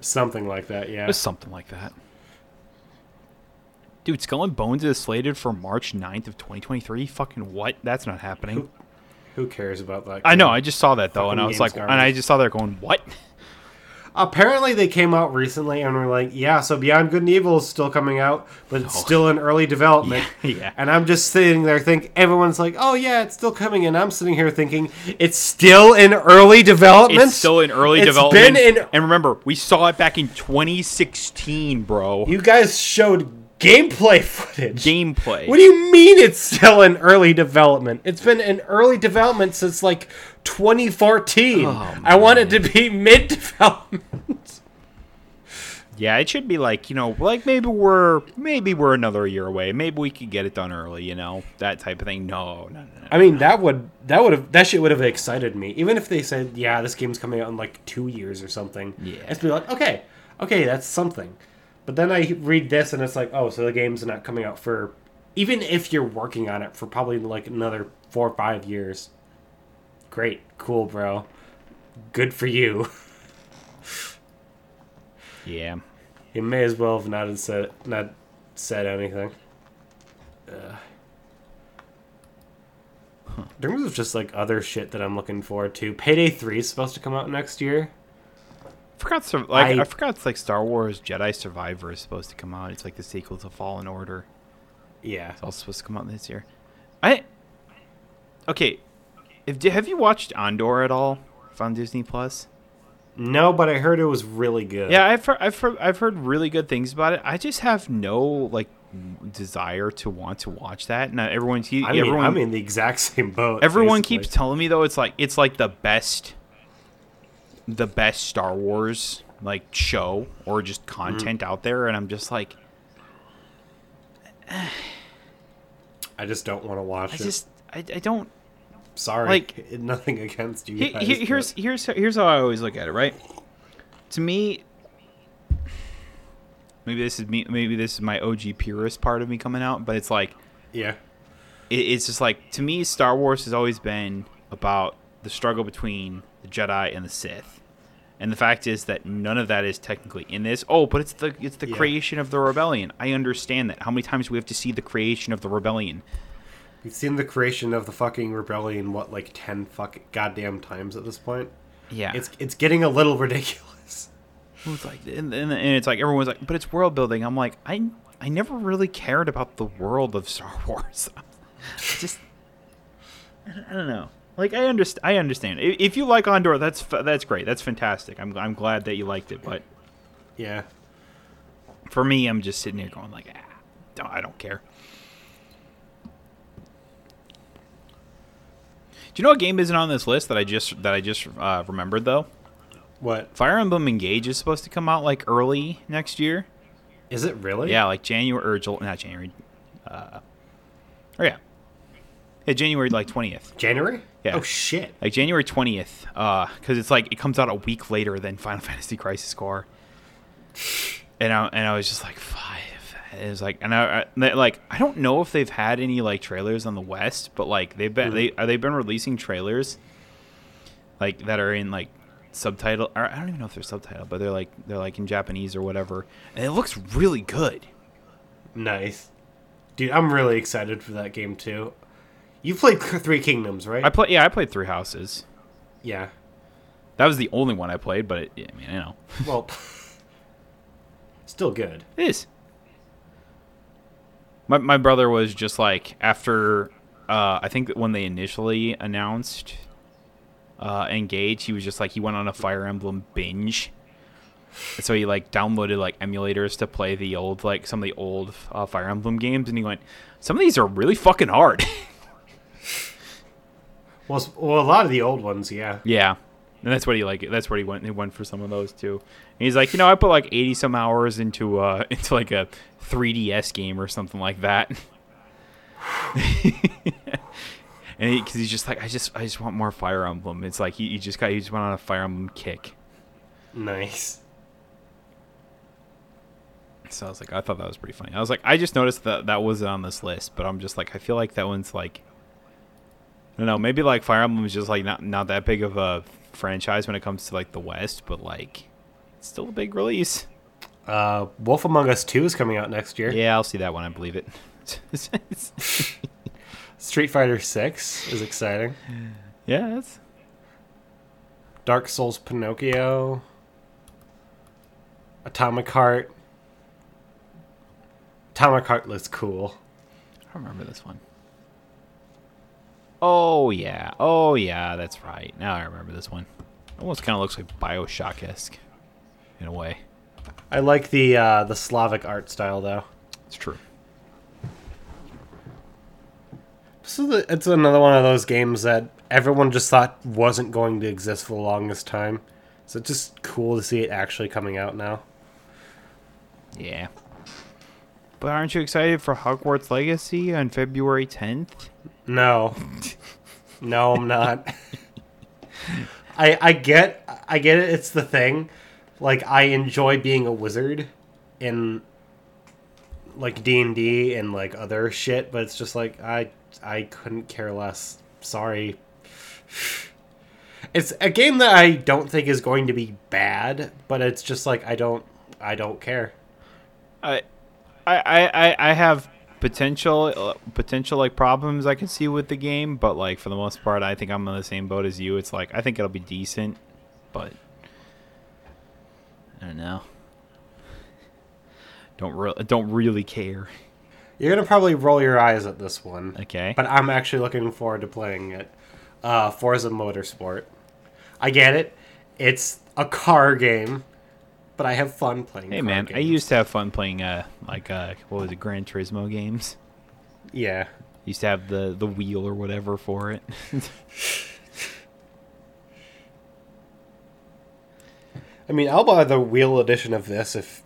Something like that, yeah. It was something like that. Dude, Skull and Bones is slated for March 9th of 2023. Fucking what? That's not happening. Who cares about that? I know. I just saw that though, and I was game's like, and I just saw that going, what? Apparently, they came out recently and were like, "Yeah, so Beyond Good and Evil is still coming out, but it's Oh. still in early development." Yeah. And I'm just sitting there thinking, everyone's like, "Oh yeah, it's still coming," and I'm sitting here thinking, "It's still in early development." It's still in early It's development. been in- and remember, we saw it back in 2016, bro. You guys showed gameplay footage. Gameplay. What do you mean it's still in early development? It's been in early development since like 2014. Oh, I want it to be mid development. Yeah, it should be like you know, like maybe we're maybe we're another year away. Maybe we could get it done early. You know, that type of thing. No, no, no. no. I mean, that would that would have that shit would have excited me. Even if they said, "Yeah, this game's coming out in like two years or something." Yeah. it's be like, okay, okay, that's something. But then I read this and it's like, oh, so the game's not coming out for even if you're working on it for probably like another four or five years. Great, cool, bro. Good for you. Yeah. You may as well have not said not said anything. Ugh. In terms of just like other shit that I'm looking forward to, Payday Three is supposed to come out next year. I forgot sur- like I, I- forgot it's like Star Wars Jedi Survivor is supposed to come out. It's like the sequel to Fallen Order. Yeah, It's also supposed to come out this year. I okay. If have you watched Andor at all on Disney Plus? no, but I heard it was really good. Yeah, I've heard, I've heard, I've heard really good things about it. I just have no like desire to want to watch that. Now everyone's I mean, everyone I'm in the exact same boat. everyone basically. keeps telling me though it's like it's like the best the best Star Wars like show or just mm-hmm. content out there and I'm just like I just don't want to watch I it. just I, I don't Sorry, like- nothing against you. He- guys, he- here's but- here's here's how I always look at it, right? To me, maybe this is me. Maybe this is my OG purist part of me coming out, but it's like yeah, it, it's just like to me, Star Wars has always been about the struggle between the Jedi and the Sith, and the fact is that none of that is technically in this. Oh, but it's the it's the Yeah. creation of the rebellion. I understand that. How many times do we have to see the creation of the rebellion? you've seen the creation of the fucking rebellion what like ten fucking goddamn times at this point. Yeah, It's it's getting a little ridiculous. It was like, and, and, and it's like everyone's like, but it's world building. I'm like, I I never really cared about the world of Star Wars. just, I don't know. Like I understand. I understand. If you like Andor, that's that's great. That's fantastic. I'm I'm glad that you liked it. But yeah, for me, I'm just sitting here going like, ah, I don't care. Do you know what game isn't on this list that I just that I just uh, remembered though? What? Fire Emblem Engage is supposed to come out like early next year. Is it really? Yeah, like January or July, not January. Uh, oh yeah, yeah, January like twentieth. January. Yeah. Oh shit. Like January twentieth, uh, because it's like it comes out a week later than Final Fantasy Crisis Core. And I and I was just like five. It was like, and I, I like I don't know if they've had any like trailers on the West, but like they've been mm-hmm. they are they've been releasing trailers, like that are in like subtitle. Or I don't even know if they're subtitled, but they're like they're like in Japanese or whatever, and it looks really good. Nice, dude. I'm really excited for that game too. You played Three Kingdoms, right? I play. Yeah, I played Three Houses. Yeah, that was the only one I played, but it, I mean, you know. well, still good. It is. My my brother was just like after uh, I think when they initially announced uh, Engage, he was just like he went on a Fire Emblem binge. So he like downloaded like emulators to play the old like some of the old uh, Fire Emblem games, and he went, "Some of these are really fucking hard." well, well, a lot of the old ones, yeah. Yeah, and that's what he like. That's what he went. He went for some of those too. And he's like, you know, I put like eighty some hours into uh into like a 3DS game or something like that. and because he, he's just like, I just, I just want more Fire Emblem. It's like he, he just got, he just went on a Fire Emblem kick. Nice. So I was like, I thought that was pretty funny. I was like, I just noticed that that wasn't on this list, but I'm just like, I feel like that one's like, I don't know, maybe like Fire Emblem is just like not not that big of a franchise when it comes to like the West, but like, it's still a big release. Uh, Wolf Among Us Two is coming out next year. Yeah, I'll see that one. I believe it. Street Fighter Six is exciting. Yeah, that's Dark Souls Pinocchio. Atomic Heart. Atomic Heart looks cool. I remember this one. Oh yeah, oh yeah, that's right. Now I remember this one. Almost kind of looks like Bioshock esque, in a way. I like the uh, the Slavic art style though. It's true. So the, it's another one of those games that everyone just thought wasn't going to exist for the longest time. So it's just cool to see it actually coming out now. Yeah. But aren't you excited for Hogwarts Legacy on February 10th? No. no, I'm not. I I get I get it. It's the thing. Like I enjoy being a wizard in like D and D and like other shit, but it's just like I I couldn't care less. Sorry. It's a game that I don't think is going to be bad, but it's just like I don't I don't care. I I I I have potential uh, potential like problems I can see with the game, but like for the most part, I think I'm on the same boat as you. It's like I think it'll be decent, but I don't know. Don't re- don't really care. You're gonna probably roll your eyes at this one. Okay. But I'm actually looking forward to playing it. Uh, Forza Motorsport. I get it. It's a car game, but I have fun playing. Hey man, games. I used to have fun playing uh like uh what was it Gran Turismo games. Yeah. Used to have the the wheel or whatever for it. I mean, I'll buy the wheel edition of this if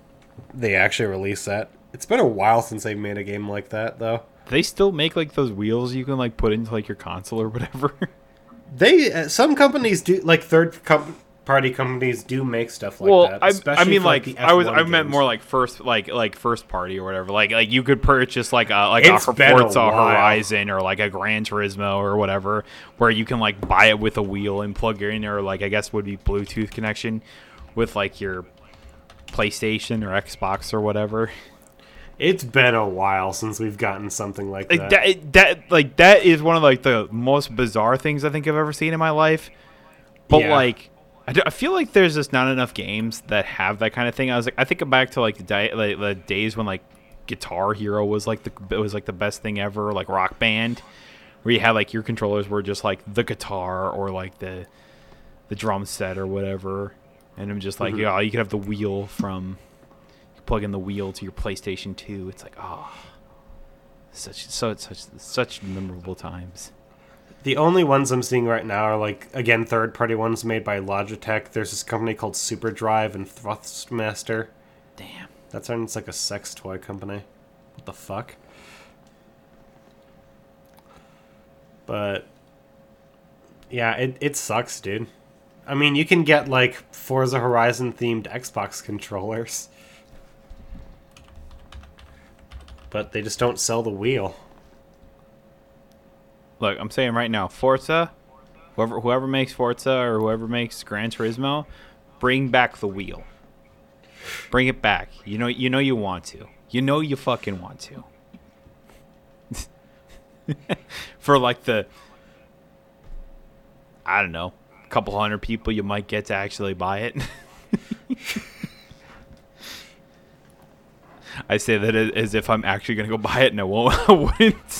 they actually release that. It's been a while since they made a game like that, though. They still make like those wheels you can like put into like your console or whatever. they uh, some companies do like third com- party companies do make stuff like well, that. I, I mean, like, like I was, I games. meant more like first, like like first party or whatever. Like like you could purchase like uh, a like it's a Forza a Horizon or like a Gran Turismo or whatever, where you can like buy it with a wheel and plug it in or like I guess would be Bluetooth connection with like your PlayStation or Xbox or whatever. It's been a while since we've gotten something like, like that. that. That like that is one of like the most bizarre things I think I've ever seen in my life. But yeah. like I, do- I feel like there's just not enough games that have that kind of thing. I was like, I think back to like the, di- like, the days when like Guitar Hero was like the it was like the best thing ever, like Rock Band, where you had like your controllers were just like the guitar or like the the drum set or whatever, and I'm just like, Mhm. yeah, you could have the wheel from you plug in the wheel to your PlayStation Two. It's like, oh, such so such such memorable times. The only ones I'm seeing right now are like again third party ones made by Logitech. There's this company called Superdrive and Thrustmaster. Damn. That sounds like a sex toy company. What the fuck? But yeah, it it sucks, dude. I mean, you can get like Forza Horizon themed Xbox controllers. But they just don't sell the wheel. Look, I'm saying right now, Forza, whoever whoever makes Forza or whoever makes Gran Turismo, bring back the wheel. Bring it back. You know you know you want to. You know you fucking want to. For like the I don't know, a couple hundred people you might get to actually buy it. I say that as if I'm actually gonna go buy it, and I won't. I wouldn't.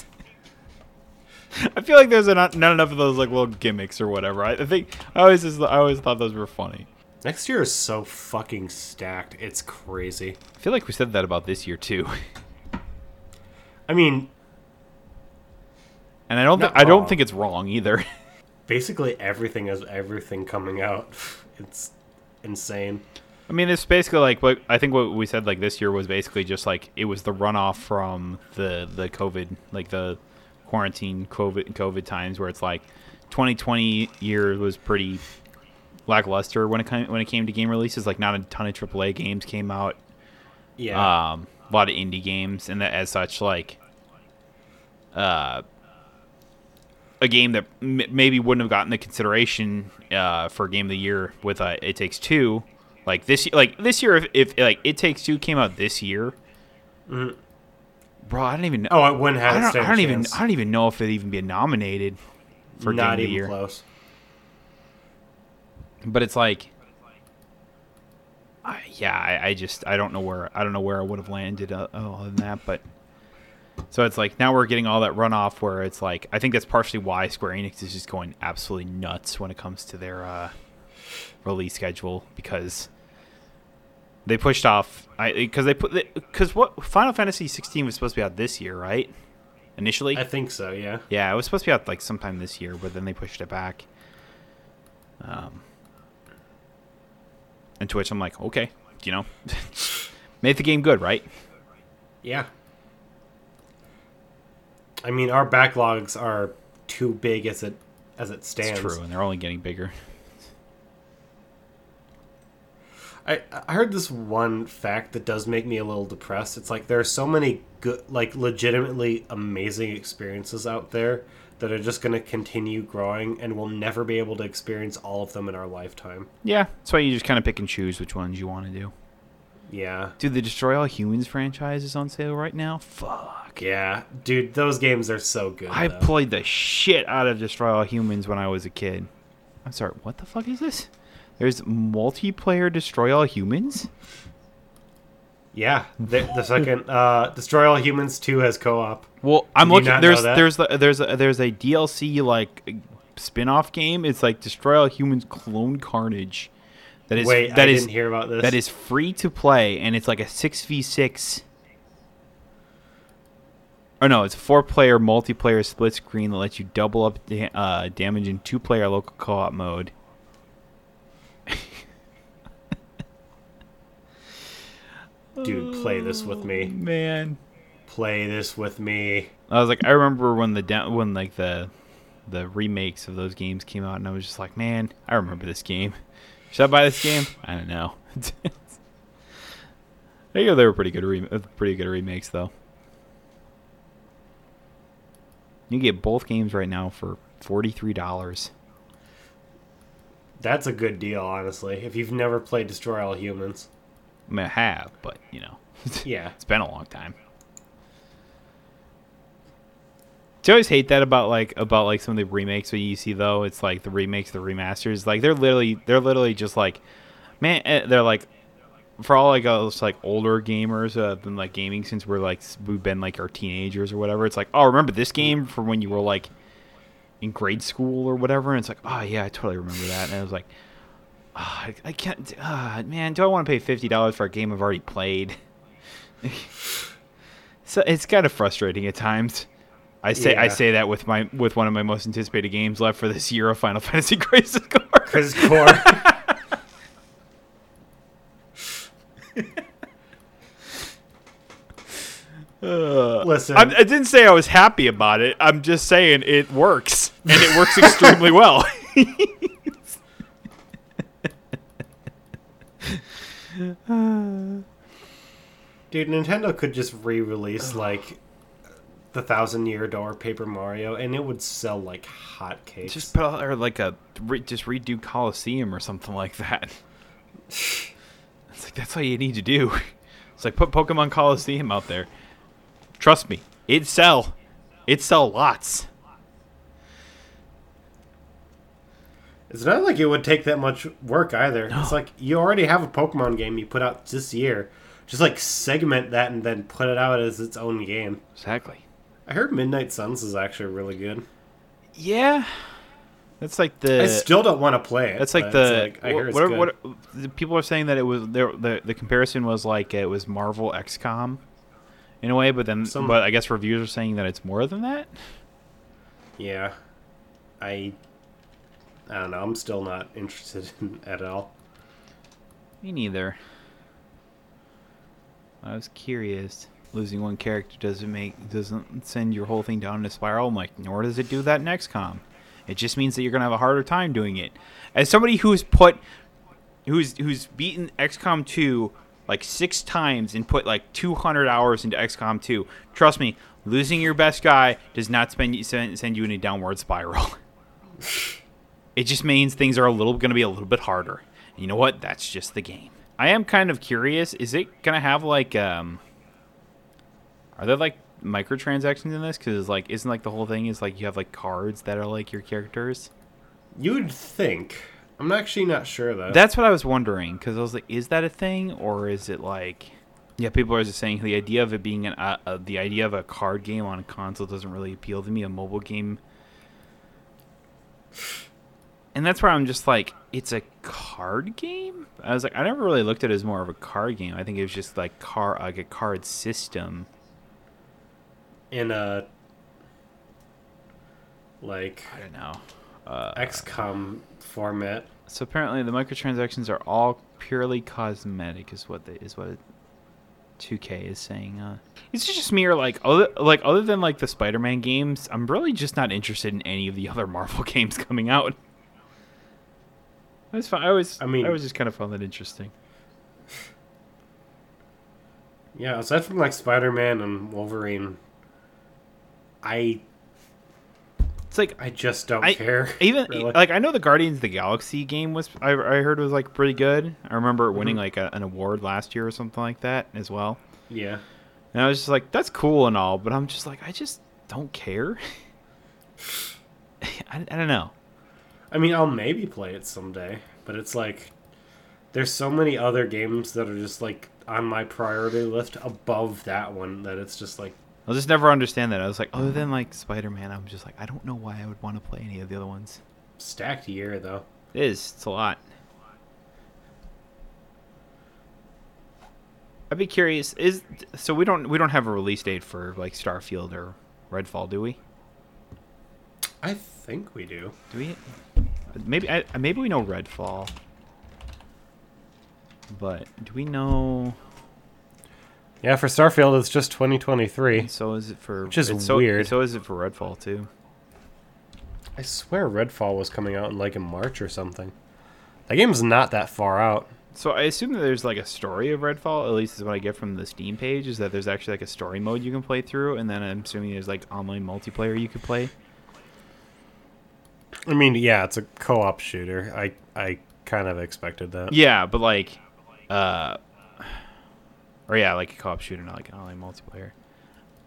I feel like there's not, not enough of those like little gimmicks or whatever. I, I think I always just, I always thought those were funny. Next year is so fucking stacked. It's crazy. I feel like we said that about this year too, I mean, and I don't thi- I don't think it's wrong either. basically everything has everything coming out. It's insane. I mean, it's basically like what I think what we said like this year was basically just like it was the runoff from the the COVID like the quarantine COVID COVID times where it's like 2020 year was pretty lackluster when it came when it came to game releases. Like not a ton of AAA games came out. Yeah. um, a lot of indie games, and that as such, like, uh, a game that m- maybe wouldn't have gotten the consideration uh, for game of the year with uh, It Takes Two, like this, like this year, if, if like It Takes Two came out this year, Mhm. Bro, I don't even know. oh, it wouldn't have. I don't, I don't even. I don't even know if it'd even be nominated for Not game of the even year. close. But it's like, I, yeah, I, I just I don't know where I don't know where I would have landed uh, other than that. But so it's like now we're getting all that runoff where it's like I think that's partially why Square Enix is just going absolutely nuts when it comes to their uh, release schedule because they pushed off I because they put because what Final Fantasy 16 was supposed to be out this year, right? Initially, I think so. Yeah. yeah, it was supposed to be out like sometime this year, but then they pushed it back. Um, and to which I'm like, okay, you know, made the game good, right? Yeah. I mean, our backlogs are too big as it as it stands. It's true, and they're only getting bigger. I I heard this one fact that does make me a little depressed. It's like there are so many good, like legitimately amazing experiences out there that are just going to continue growing, and we'll never be able to experience all of them in our lifetime. Yeah, that's why you just kind of pick and choose which ones you want to do. Yeah. Dude, the Destroy All Humans franchise is on sale right now. Fuck. Yeah, dude, those games are so good. I though. played the shit out of Destroy All Humans when I was a kid. I'm sorry, what the fuck is this? There's multiplayer Destroy All Humans? Yeah, the, the second uh, Destroy All Humans two has co-op. Well, I'm Did looking. There's there's the, there's a, there's a DLC like spin-off game. It's like Destroy All Humans Clone Carnage. That is Wait, that I is- didn't hear about this. that is free to play, and it's like a six v six. Or no, it's a four-player multiplayer split screen that lets you double up da- uh, damage in two-player local co-op mode. Dude. Play this with me. Man, Play this with me. I was like, I remember when the da- when like the the remakes of those games came out, and I was just like, man, I remember this game. Should I buy this game? I don't know. They go. They were pretty good. Re- uh, pretty good remakes though. You get both games right now for forty three dollars. That's a good deal, honestly. If you've never played Destroy All Humans, I mean, I have, but you know, yeah. it's been a long time. Do you always hate that about like about like some of the remakes that you see though? It's like the remakes, the remasters. Like they're literally they're literally just like, man, eh, they're like for all like us like older gamers uh, been like gaming since we're like we've been like our teenagers or whatever. It's like oh remember this game from when you were like in grade school or whatever, and it's like oh yeah I totally remember that. And I was like, I, I can't, uh, man, do I want to pay fifty dollars for a game I've already played? so it's kind of frustrating at times. I say I say that with my with one of my most anticipated games left for this year of Final Fantasy Crisis Core. Crisis Core. Listen, I, I didn't say I was happy about it. I'm just saying it works, and it works extremely well. dude, Nintendo could just re-release like the Thousand Year Door Paper Mario, and it would sell like hotcakes. just put out or like a re, just redo Colosseum or something like that. It's like that's all you need to do. It's like put Pokemon Colosseum out there. Trust me, it'd sell. It'd sell lots. It's not like it would take that much work either. It's like you already have a Pokemon game you put out this year. Just like segment that and then put it out as its own game. Exactly. I heard Midnight Suns is actually really good. Yeah. That's like the I still don't want to play it. That's like the it's I hear it's what, good. what, people are saying that it was there. The, the comparison was like it was Marvel XCOM, in a way, but then Some- but I guess reviews are saying that it's more than that. Yeah, I I don't know. I'm still not interested in at all. Me neither. I was curious. Losing one character doesn't make doesn't send your whole thing down in a spiral. I'm like, nor does it do that in XCOM. It just means that you're gonna have a harder time doing it. As somebody who's put, who's who's beaten XCOM 2 like six times and put like 200 hours into XCOM 2, trust me, losing your best guy does not spend, send send you in a downward spiral. it just means things are a little going to be a little bit harder. And you know what? That's just the game. I am kind of curious. Is it going to have like um are there like microtransactions in this cuz like isn't like the whole thing is like you have like cards that are like your characters? You'd think. I'm actually not sure though. That's what I was wondering cuz I was like is that a thing or is it like yeah, people are just saying the idea of it being an uh, uh, the idea of a card game on a console doesn't really appeal to me. A mobile game and that's where I'm just like, it's a card game. I was like, I never really looked at it as more of a card game. I think it was just like car like a card system. in a like I don't know. Uh, XCOM format. so apparently, the microtransactions are all purely cosmetic, is what they is what it, 2K is saying. Uh, it's just me, or like other like other than like the Spider-Man games, I'm really just not interested in any of the other Marvel games coming out. That's fine. I was. I mean, I always just kind of found that interesting. Yeah, aside from like Spider-Man and Wolverine, I It's like I just don't I- care. even really. like I know the Guardians of the Galaxy game was I, I heard was like pretty good. I remember it winning Mhm. like a, an award last year or something like that as well. yeah. And I was just like, that's cool and all, but I'm just like, I just don't care. I, I don't know. I mean, I'll maybe play it someday, but it's like there's so many other games that are just like on my priority list above that one that it's just like I'll just never understand that. I was like, other than like Spider Man, I'm just like, I don't know why I would want to play any of the other ones. stacked year though. It is. It's a lot. I'd be curious. Is so we don't we don't have a release date for like Starfield or Redfall, do we? I think we do. Do we? Maybe I, maybe we know Redfall, but do we know? Yeah, for Starfield it's just 2023. And so is it for? Which is it's so, weird. So is it for Redfall too? I swear Redfall was coming out in like in March or something. That game's not that far out. So I assume that there's like a story of Redfall. At least is what I get from the Steam page. Is that there's actually like a story mode you can play through, and then I'm assuming there's like online multiplayer you could play. I mean, yeah, it's a co-op shooter. I I kind of expected that. Yeah, but like, uh, or yeah, like a co-op shooter, not like an online multiplayer.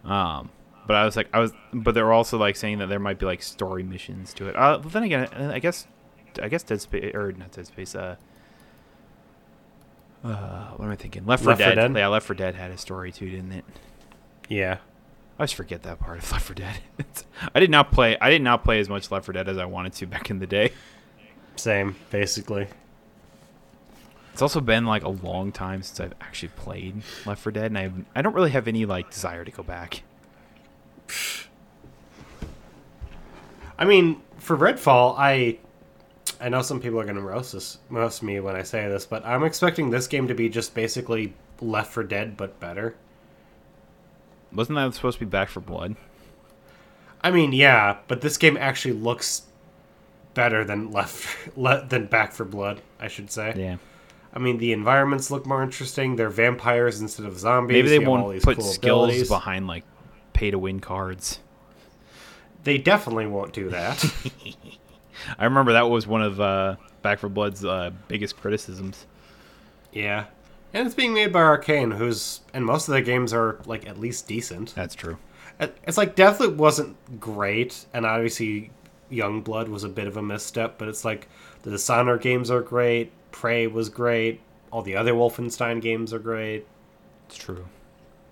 Um, but I was like, I was, but they were also like saying that there might be like story missions to it. Uh, but then again, I guess, I guess Dead Space or not Dead Space. Uh, uh, what am I thinking? Left 4 Left 4 Dead. Dead? Yeah, Left 4 Dead had a story too, didn't it? Yeah. I always forget that part of Left 4 Dead. I did not play. I did not play as much Left 4 Dead as I wanted to back in the day. Same, basically. It's also been like a long time since I've actually played Left 4 Dead, and I I don't really have any like desire to go back. I mean, for Redfall, I I know some people are going to roast this, roast me when I say this, but I'm expecting this game to be just basically Left 4 Dead but better. Wasn't that supposed to be Back 4 Blood? I mean, yeah, but this game actually looks better than Left le, than Back 4 Blood, I should say. Yeah. I mean, the environments look more interesting. They're vampires instead of zombies. Maybe they You won't put cool skills abilities. behind like pay to win cards. They definitely won't do that. I remember that was one of uh, Back 4 Blood's uh, biggest criticisms. yeah. And it's being made by Arkane, who's and most of the games are like at least decent. That's true. It's like Deathloop wasn't great, and obviously Youngblood was a bit of a misstep. But it's like the Dishonored games are great, Prey was great, all the other Wolfenstein games are great. It's true.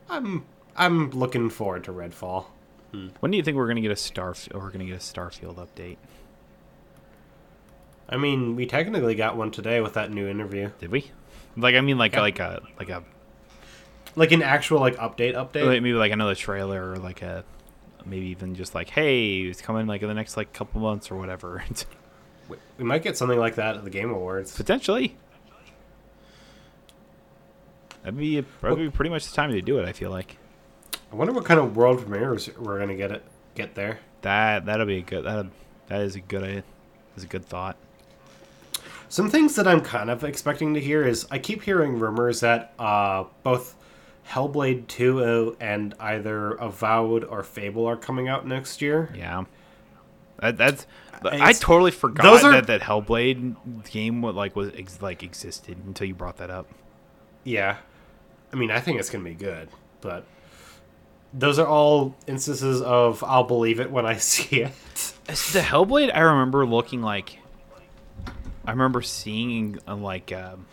I'm I'm looking forward to Redfall. Hmm. When do you think we're gonna get a star? We're gonna get a Starfield update? I mean, we technically got one today with that new interview, Did we? Like I mean, like Yeah. like a like a like an actual like update update. like, maybe like another trailer or like a maybe even just like hey it's coming like in the next like couple months or whatever. We- might get something like that at the Game Awards. Potentially. That'd be that'd be pretty much the time to do it. I feel like I wonder what kind of world premieres we're gonna get it get there. that that'll be a good that that is a good idea. Is a good thought. Some things that I'm kind of expecting to hear is I keep hearing rumors that uh, both Hellblade 2 and either Avowed or Fable are coming out next year. Yeah. That, that's I totally forgot are- that that Hellblade game like was ex, like existed until you brought that up. Yeah. I mean, I think it's going to be good, but those are all instances of I'll believe it when I see it. The Hellblade, I remember looking like. I remember seeing uh, like um,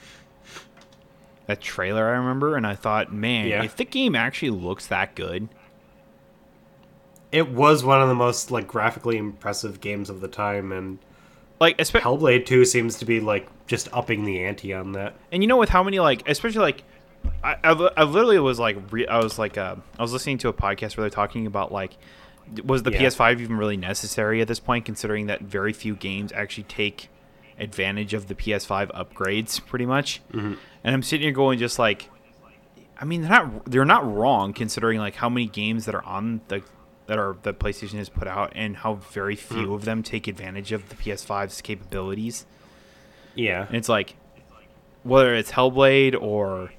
that trailer. I remember, and I thought, man, Yeah. if the game actually looks that good, It was one of the most like graphically impressive games of the time and like especially Hellblade 2 seems to be like just upping the ante on that. And you know, with how many like, especially like, I, I, I literally was like, re- I was like, uh, I was listening to a podcast where they're talking about like, was the Yeah. PS5 even really necessary at this point, considering that very few games actually take advantage of the PS5 upgrades, pretty much. Mm-hmm. And I'm sitting here going, just like, I mean, they're not they're not wrong considering like how many games that are on the that are that PlayStation has put out and how very few of them take advantage of the PS5's capabilities. Yeah. And it's like, whether it's Hellblade or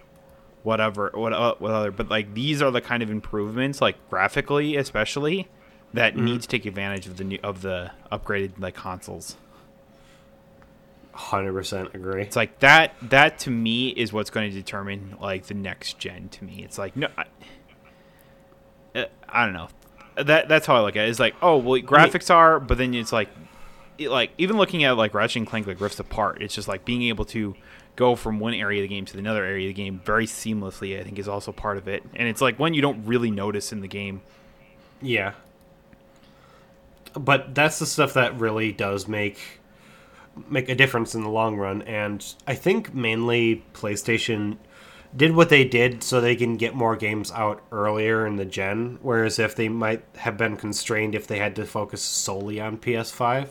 whatever, what, uh, what other, but like these are the kind of improvements, like graphically especially, that need to take advantage of the new of the upgraded like consoles. 100% agree. It's like that. That to me is what's going to determine like the next gen. To me, it's like no, I, uh, I don't know. That that's how I look at it. It's like oh well, graphics are, but then it's like, it, like even looking at like Ratchet and Clank like Rifts Apart, it's just like being able to go from one area of the game to another area of the game very seamlessly. I think is also part of it, and it's like one you don't really notice in the game. Yeah. But that's the stuff that really does make make a difference in the long run and I think mainly PlayStation did what they did so they can get more games out earlier in the gen whereas if they might have been constrained if they had to focus solely on PS5.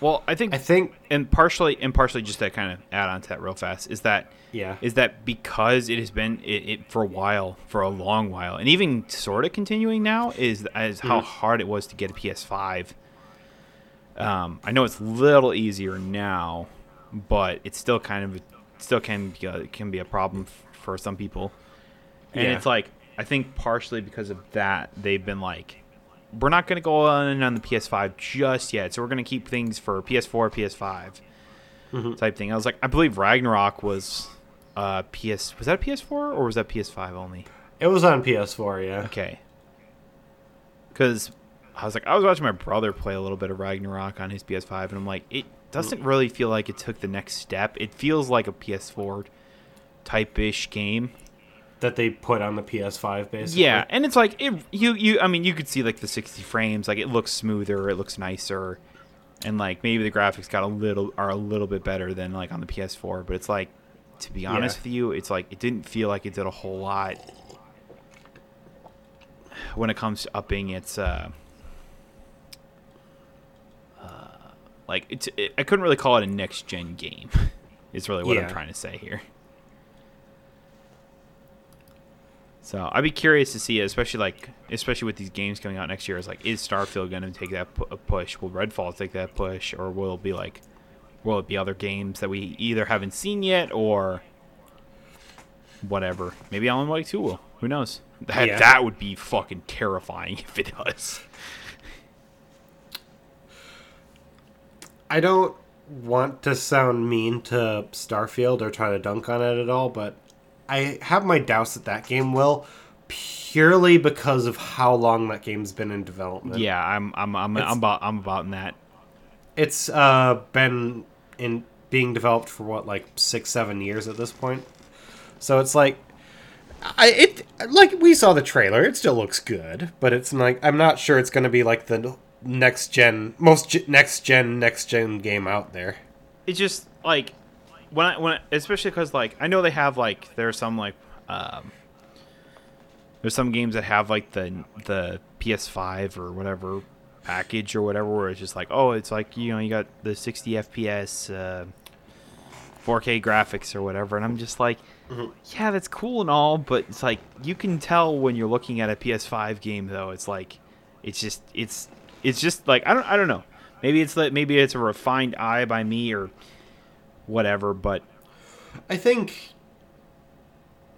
Well, I think I think and partially and partially just to kind of add on to that real fast is that yeah. is that because it has been it, it for a while for a long while and even sort of continuing now is is how mm-hmm. hard it was to get a ps5 um, i know it's a little easier now but it's still kind of still can be a, can be a problem f- for some people and Yeah. it's like i think partially because of that they've been like we're not going to go on on the ps5 just yet so we're going to keep things for ps4 ps5 type thing. I was like, I believe Ragnarok was uh PS was that a PS4 or was that PS5 only? It was on PS4, yeah. Okay. because I was like, I was watching my brother play a little bit of Ragnarok on his PS5, and I'm like, it doesn't really feel like it took the next step. It feels like a PS4 type ish game. that they put on the PS5 basically. Yeah, and it's like it, you you I mean you could see like the 60 frames, like it looks smoother, it looks nicer, and like maybe the graphics got a little are a little bit better than like on the PS4, but it's like to be honest Yeah. with you, it's like it didn't feel like it did a whole lot when it comes to upping its uh uh, like it's it, I couldn't really call it a next gen game. Is really what I'm trying to say here. So I'd be curious to see, especially like, especially with these games coming out next year. Is like, is Starfield going to take that push? Will Redfall take that push, or will it be like, will it be other games that we either haven't seen yet, or whatever? Maybe Alan Wake Two will. Who knows? That Yeah. that would be fucking terrifying if it does. I don't want to sound mean to Starfield or try to dunk on it at all, but I have my doubts that that game will purely because of how long that game's been in development. Yeah, I'm I'm I'm, It's- I'm about I'm about in that. It's uh been in being developed for what like 6 7 years at this point. So it's like I it like we saw the trailer, it still looks good, but it's like I'm not sure it's going to be like the next gen most next gen next gen game out there. it's just like when I when I, especially because like I know they have like there's some like um there's some games that have like the the PS5 or whatever package or whatever where it's just like oh it's like you know you got the 60 FPS uh, 4K graphics or whatever and I'm just like yeah that's cool and all but it's like you can tell when you're looking at a PS5 game though it's like it's just it's it's just like I don't I don't know maybe it's like maybe it's a refined eye by me or whatever but I think.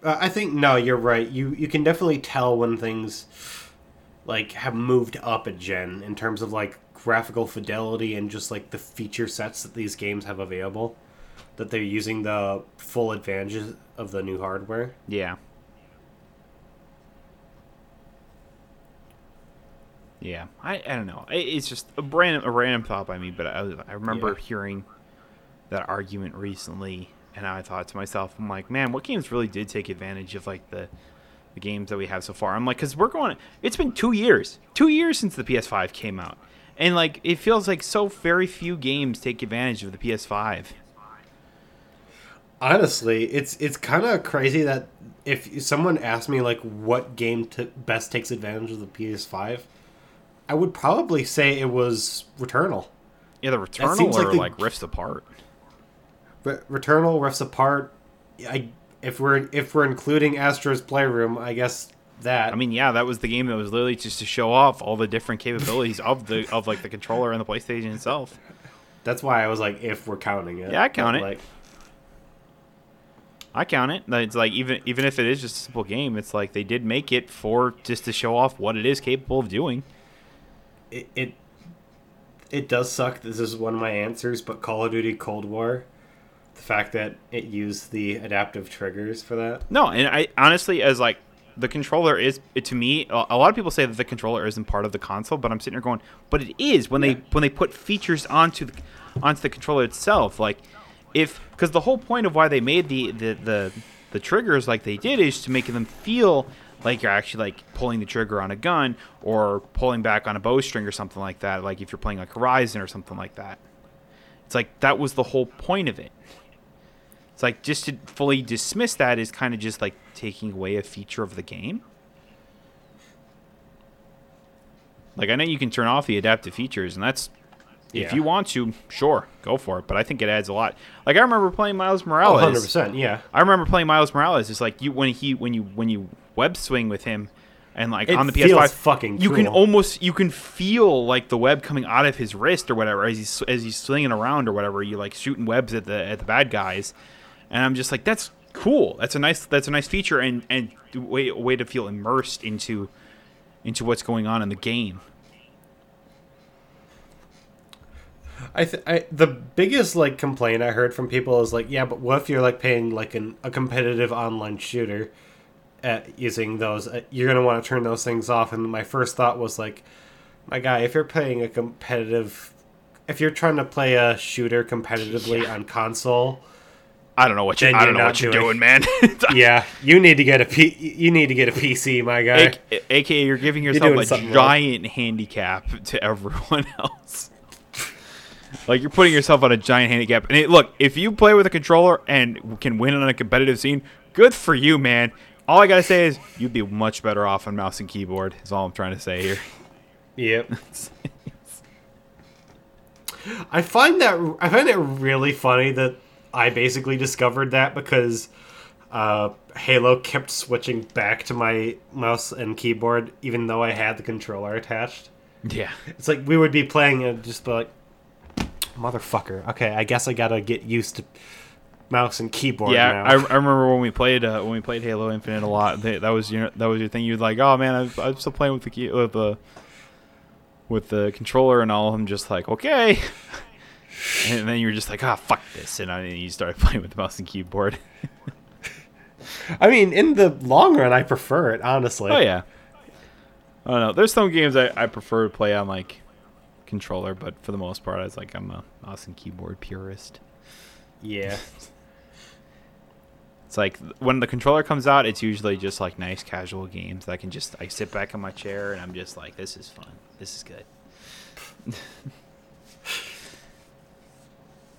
Uh, I think no, you're right. You you can definitely tell when things like have moved up a gen in terms of like graphical fidelity and just like the feature sets that these games have available. That they're using the full advantages of the new hardware. Yeah. Yeah, I, I don't know. It's just a random a random thought by me, but I I remember Yeah. hearing that argument recently, and I thought to myself, I'm like, man, what games really did take advantage of like the the games that we have so far? I'm like, because we're going. It's been two years, two years since the PS5 came out, and like it feels like so very few games take advantage of the PS5. Honestly, it's it's kind of crazy that if someone asked me like what game t- best takes advantage of the PS5, I would probably say it was Returnal. Yeah, the Returnal seems like or the- like Rifts Apart. Re- Returnal, Rifts Apart. I if we're if we're including Astro's Playroom, I guess that. I mean, yeah, that was the game that was literally just to show off all the different capabilities of the of like the controller and the PlayStation itself. that's why I was like, if we're counting it. Yeah, I count it. Like, I count it. It's like even even if it is just a simple game, it's like they did make it for just to show off what it is capable of doing. It, it it does suck. This is one of my answers, but Call of Duty Cold War, the fact that it used the adaptive triggers for that. No, and I honestly, as like the controller is to me, a a lot of people say that the controller isn't part of the console, but I'm sitting here going, but it is when Yeah. they when they put features onto the onto the controller itself. Like if because the whole point of why they made the the the, the triggers like they did is to make them feel like you're actually like pulling the trigger on a gun or pulling back on a bowstring or something like that. Like if you're playing like Horizon or something like that. It's like that was the whole point of it. It's like just to fully dismiss that is kind of just like taking away a feature of the game. Like I know you can turn off the adaptive features, and that's if you want to, sure, go for it. But I think it adds a lot. Like I remember playing Miles Morales. 100%, yeah. I remember playing Miles Morales. It's like you when he when you when you web swing with him, and like It on the feels PS5, fucking you can almost you can feel like the web coming out of his wrist or whatever as he's as he's swinging around or whatever. You like shooting webs at the at the bad guys, and I'm just like that's cool. That's a nice that's a nice feature and and way a way to feel immersed into into what's going on in the game. I, th- I the biggest like complaint I heard from people is like, yeah, but what if you're like paying like an, a competitive online shooter, at using those. Uh, you're gonna want to turn those things off. And my first thought was like, my guy, if you're playing a competitive, if you're trying to play a shooter competitively Yeah. on console, I don't know what you. I don't you're know what you're doing- doing, man. yeah, you need to get a P. You need to get a PC, my guy. A- AKA, you're giving yourself doing a wrong. giant handicap to everyone else. like you're putting yourself on a giant handicap. And it, look, if you play with a controller and can win on a competitive scene, good for you, man. All I gotta say is you'd be much better off on mouse and keyboard. Is all I'm trying to say here. Yep. I find that I find it really funny that I basically discovered that because uh, Halo kept switching back to my mouse and keyboard even though I had the controller attached. Yeah. It's like we would be playing and just be like, "Motherfucker, okay, I guess I gotta get used to mouse and keyboard Yeah, now." I, I remember when we played uh, when we played Halo Infinite a lot. That, that was your that was your thing. You'd like, oh man, I'm, I'm still playing with the key with the with the controller and all. I'm just like, okay. And then you're just like, ah, fuck this, and, I, and you started playing with the mouse and keyboard. I mean, in the long run, I prefer it honestly. oh yeah. I don't know. There's some games I, I prefer to play on like controller, but for the most part, I was like, I'm a mouse and keyboard purist. Yeah. It's like when the controller comes out, it's usually just like nice casual games that I can just I sit back in my chair and I'm just like, this is fun. This is good.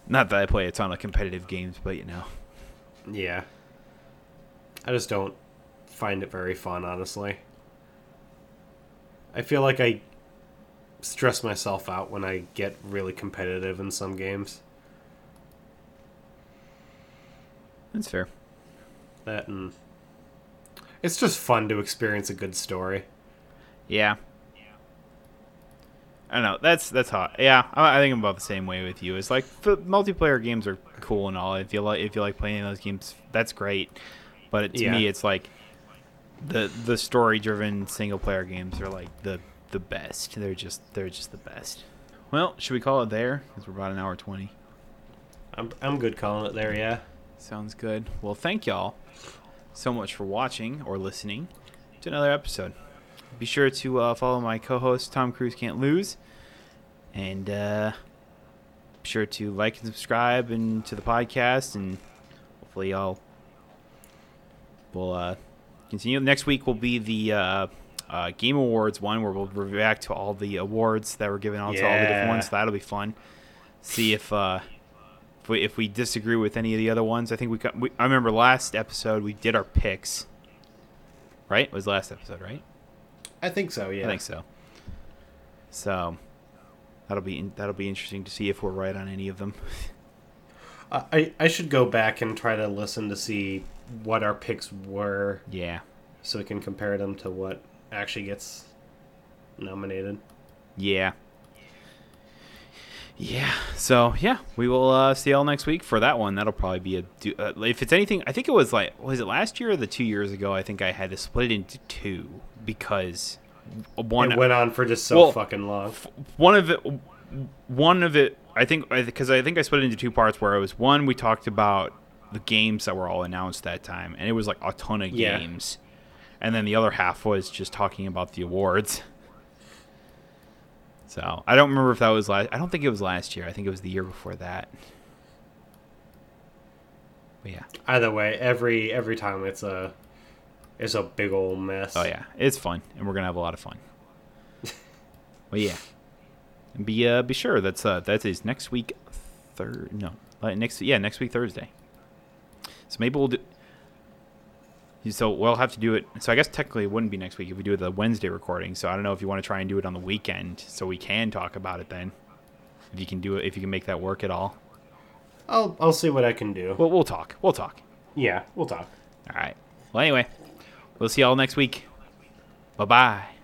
Not that I play a ton of competitive games, but you know. Yeah. I just don't find it very fun, honestly. I feel like I stress myself out when I get really competitive in some games. That's fair. That and it's just fun to experience a good story. Yeah. I don't know. That's that's hot. Yeah, I, I think I'm about the same way with you. It's like the multiplayer games are cool and all. If you like if you like playing those games, that's great. But it, to Yeah. me, it's like the the story driven single player games are like the the best. They're just they're just the best. Well, should we call it there? Because we're about an hour twenty. I'm I'm good calling it there, yeah. Sounds good. Well, thank y'all so much for watching or listening to another episode. Be sure to uh, follow my co-host Tom Cruise Can't Lose, and uh, be sure to like and subscribe and to the podcast, and hopefully y'all will uh, continue. Next week will be the uh, uh, Game Awards one, where we'll react to all the awards that were given out to all the different ones. So that'll be fun. See if. If we, if we disagree with any of the other ones, I think we, got, we I remember last episode we did our picks. Right? It was last episode, right? I think so, yeah. I think so. So that'll be in, that'll be interesting to see if we're right on any of them. I I- I should go back and try to listen to see what our picks were yeah. so we can compare them to what actually gets nominated. Yeah. Yeah. So yeah, we will uh, see y'all next week for that one. That'll probably be a. Do, uh, if it's anything, I think it was like was it last year or the two years ago? I think I had to split it into two because one it went on for just so Well, fucking long. one of it one of it i think because i think i split it into two parts where it was one we talked about the games that were all announced that time and it was like a ton of Yeah. games and then the other half was just talking about the awards so i don't remember if that was last i don't think it was last year. I think it was the year before that. But yeah. Either way, every every time it's a it's a big old mess. oh yeah. It's fun and we're gonna have a lot of fun. Well yeah. Be uh be sure that's uh that is next week third no uh, next yeah next week thursday. So maybe we'll do so we'll have to do it. So i guess technically it wouldn't be next week if we do the wednesday recording. So i don't know if you want to try and do it on the weekend so we can talk about it then. If you can do it if you can make that work at all. I'll I'll see what I can do. well we'll talk. We'll talk. Yeah, we'll talk. all right. Well anyway we'll see y'all next week. Bye bye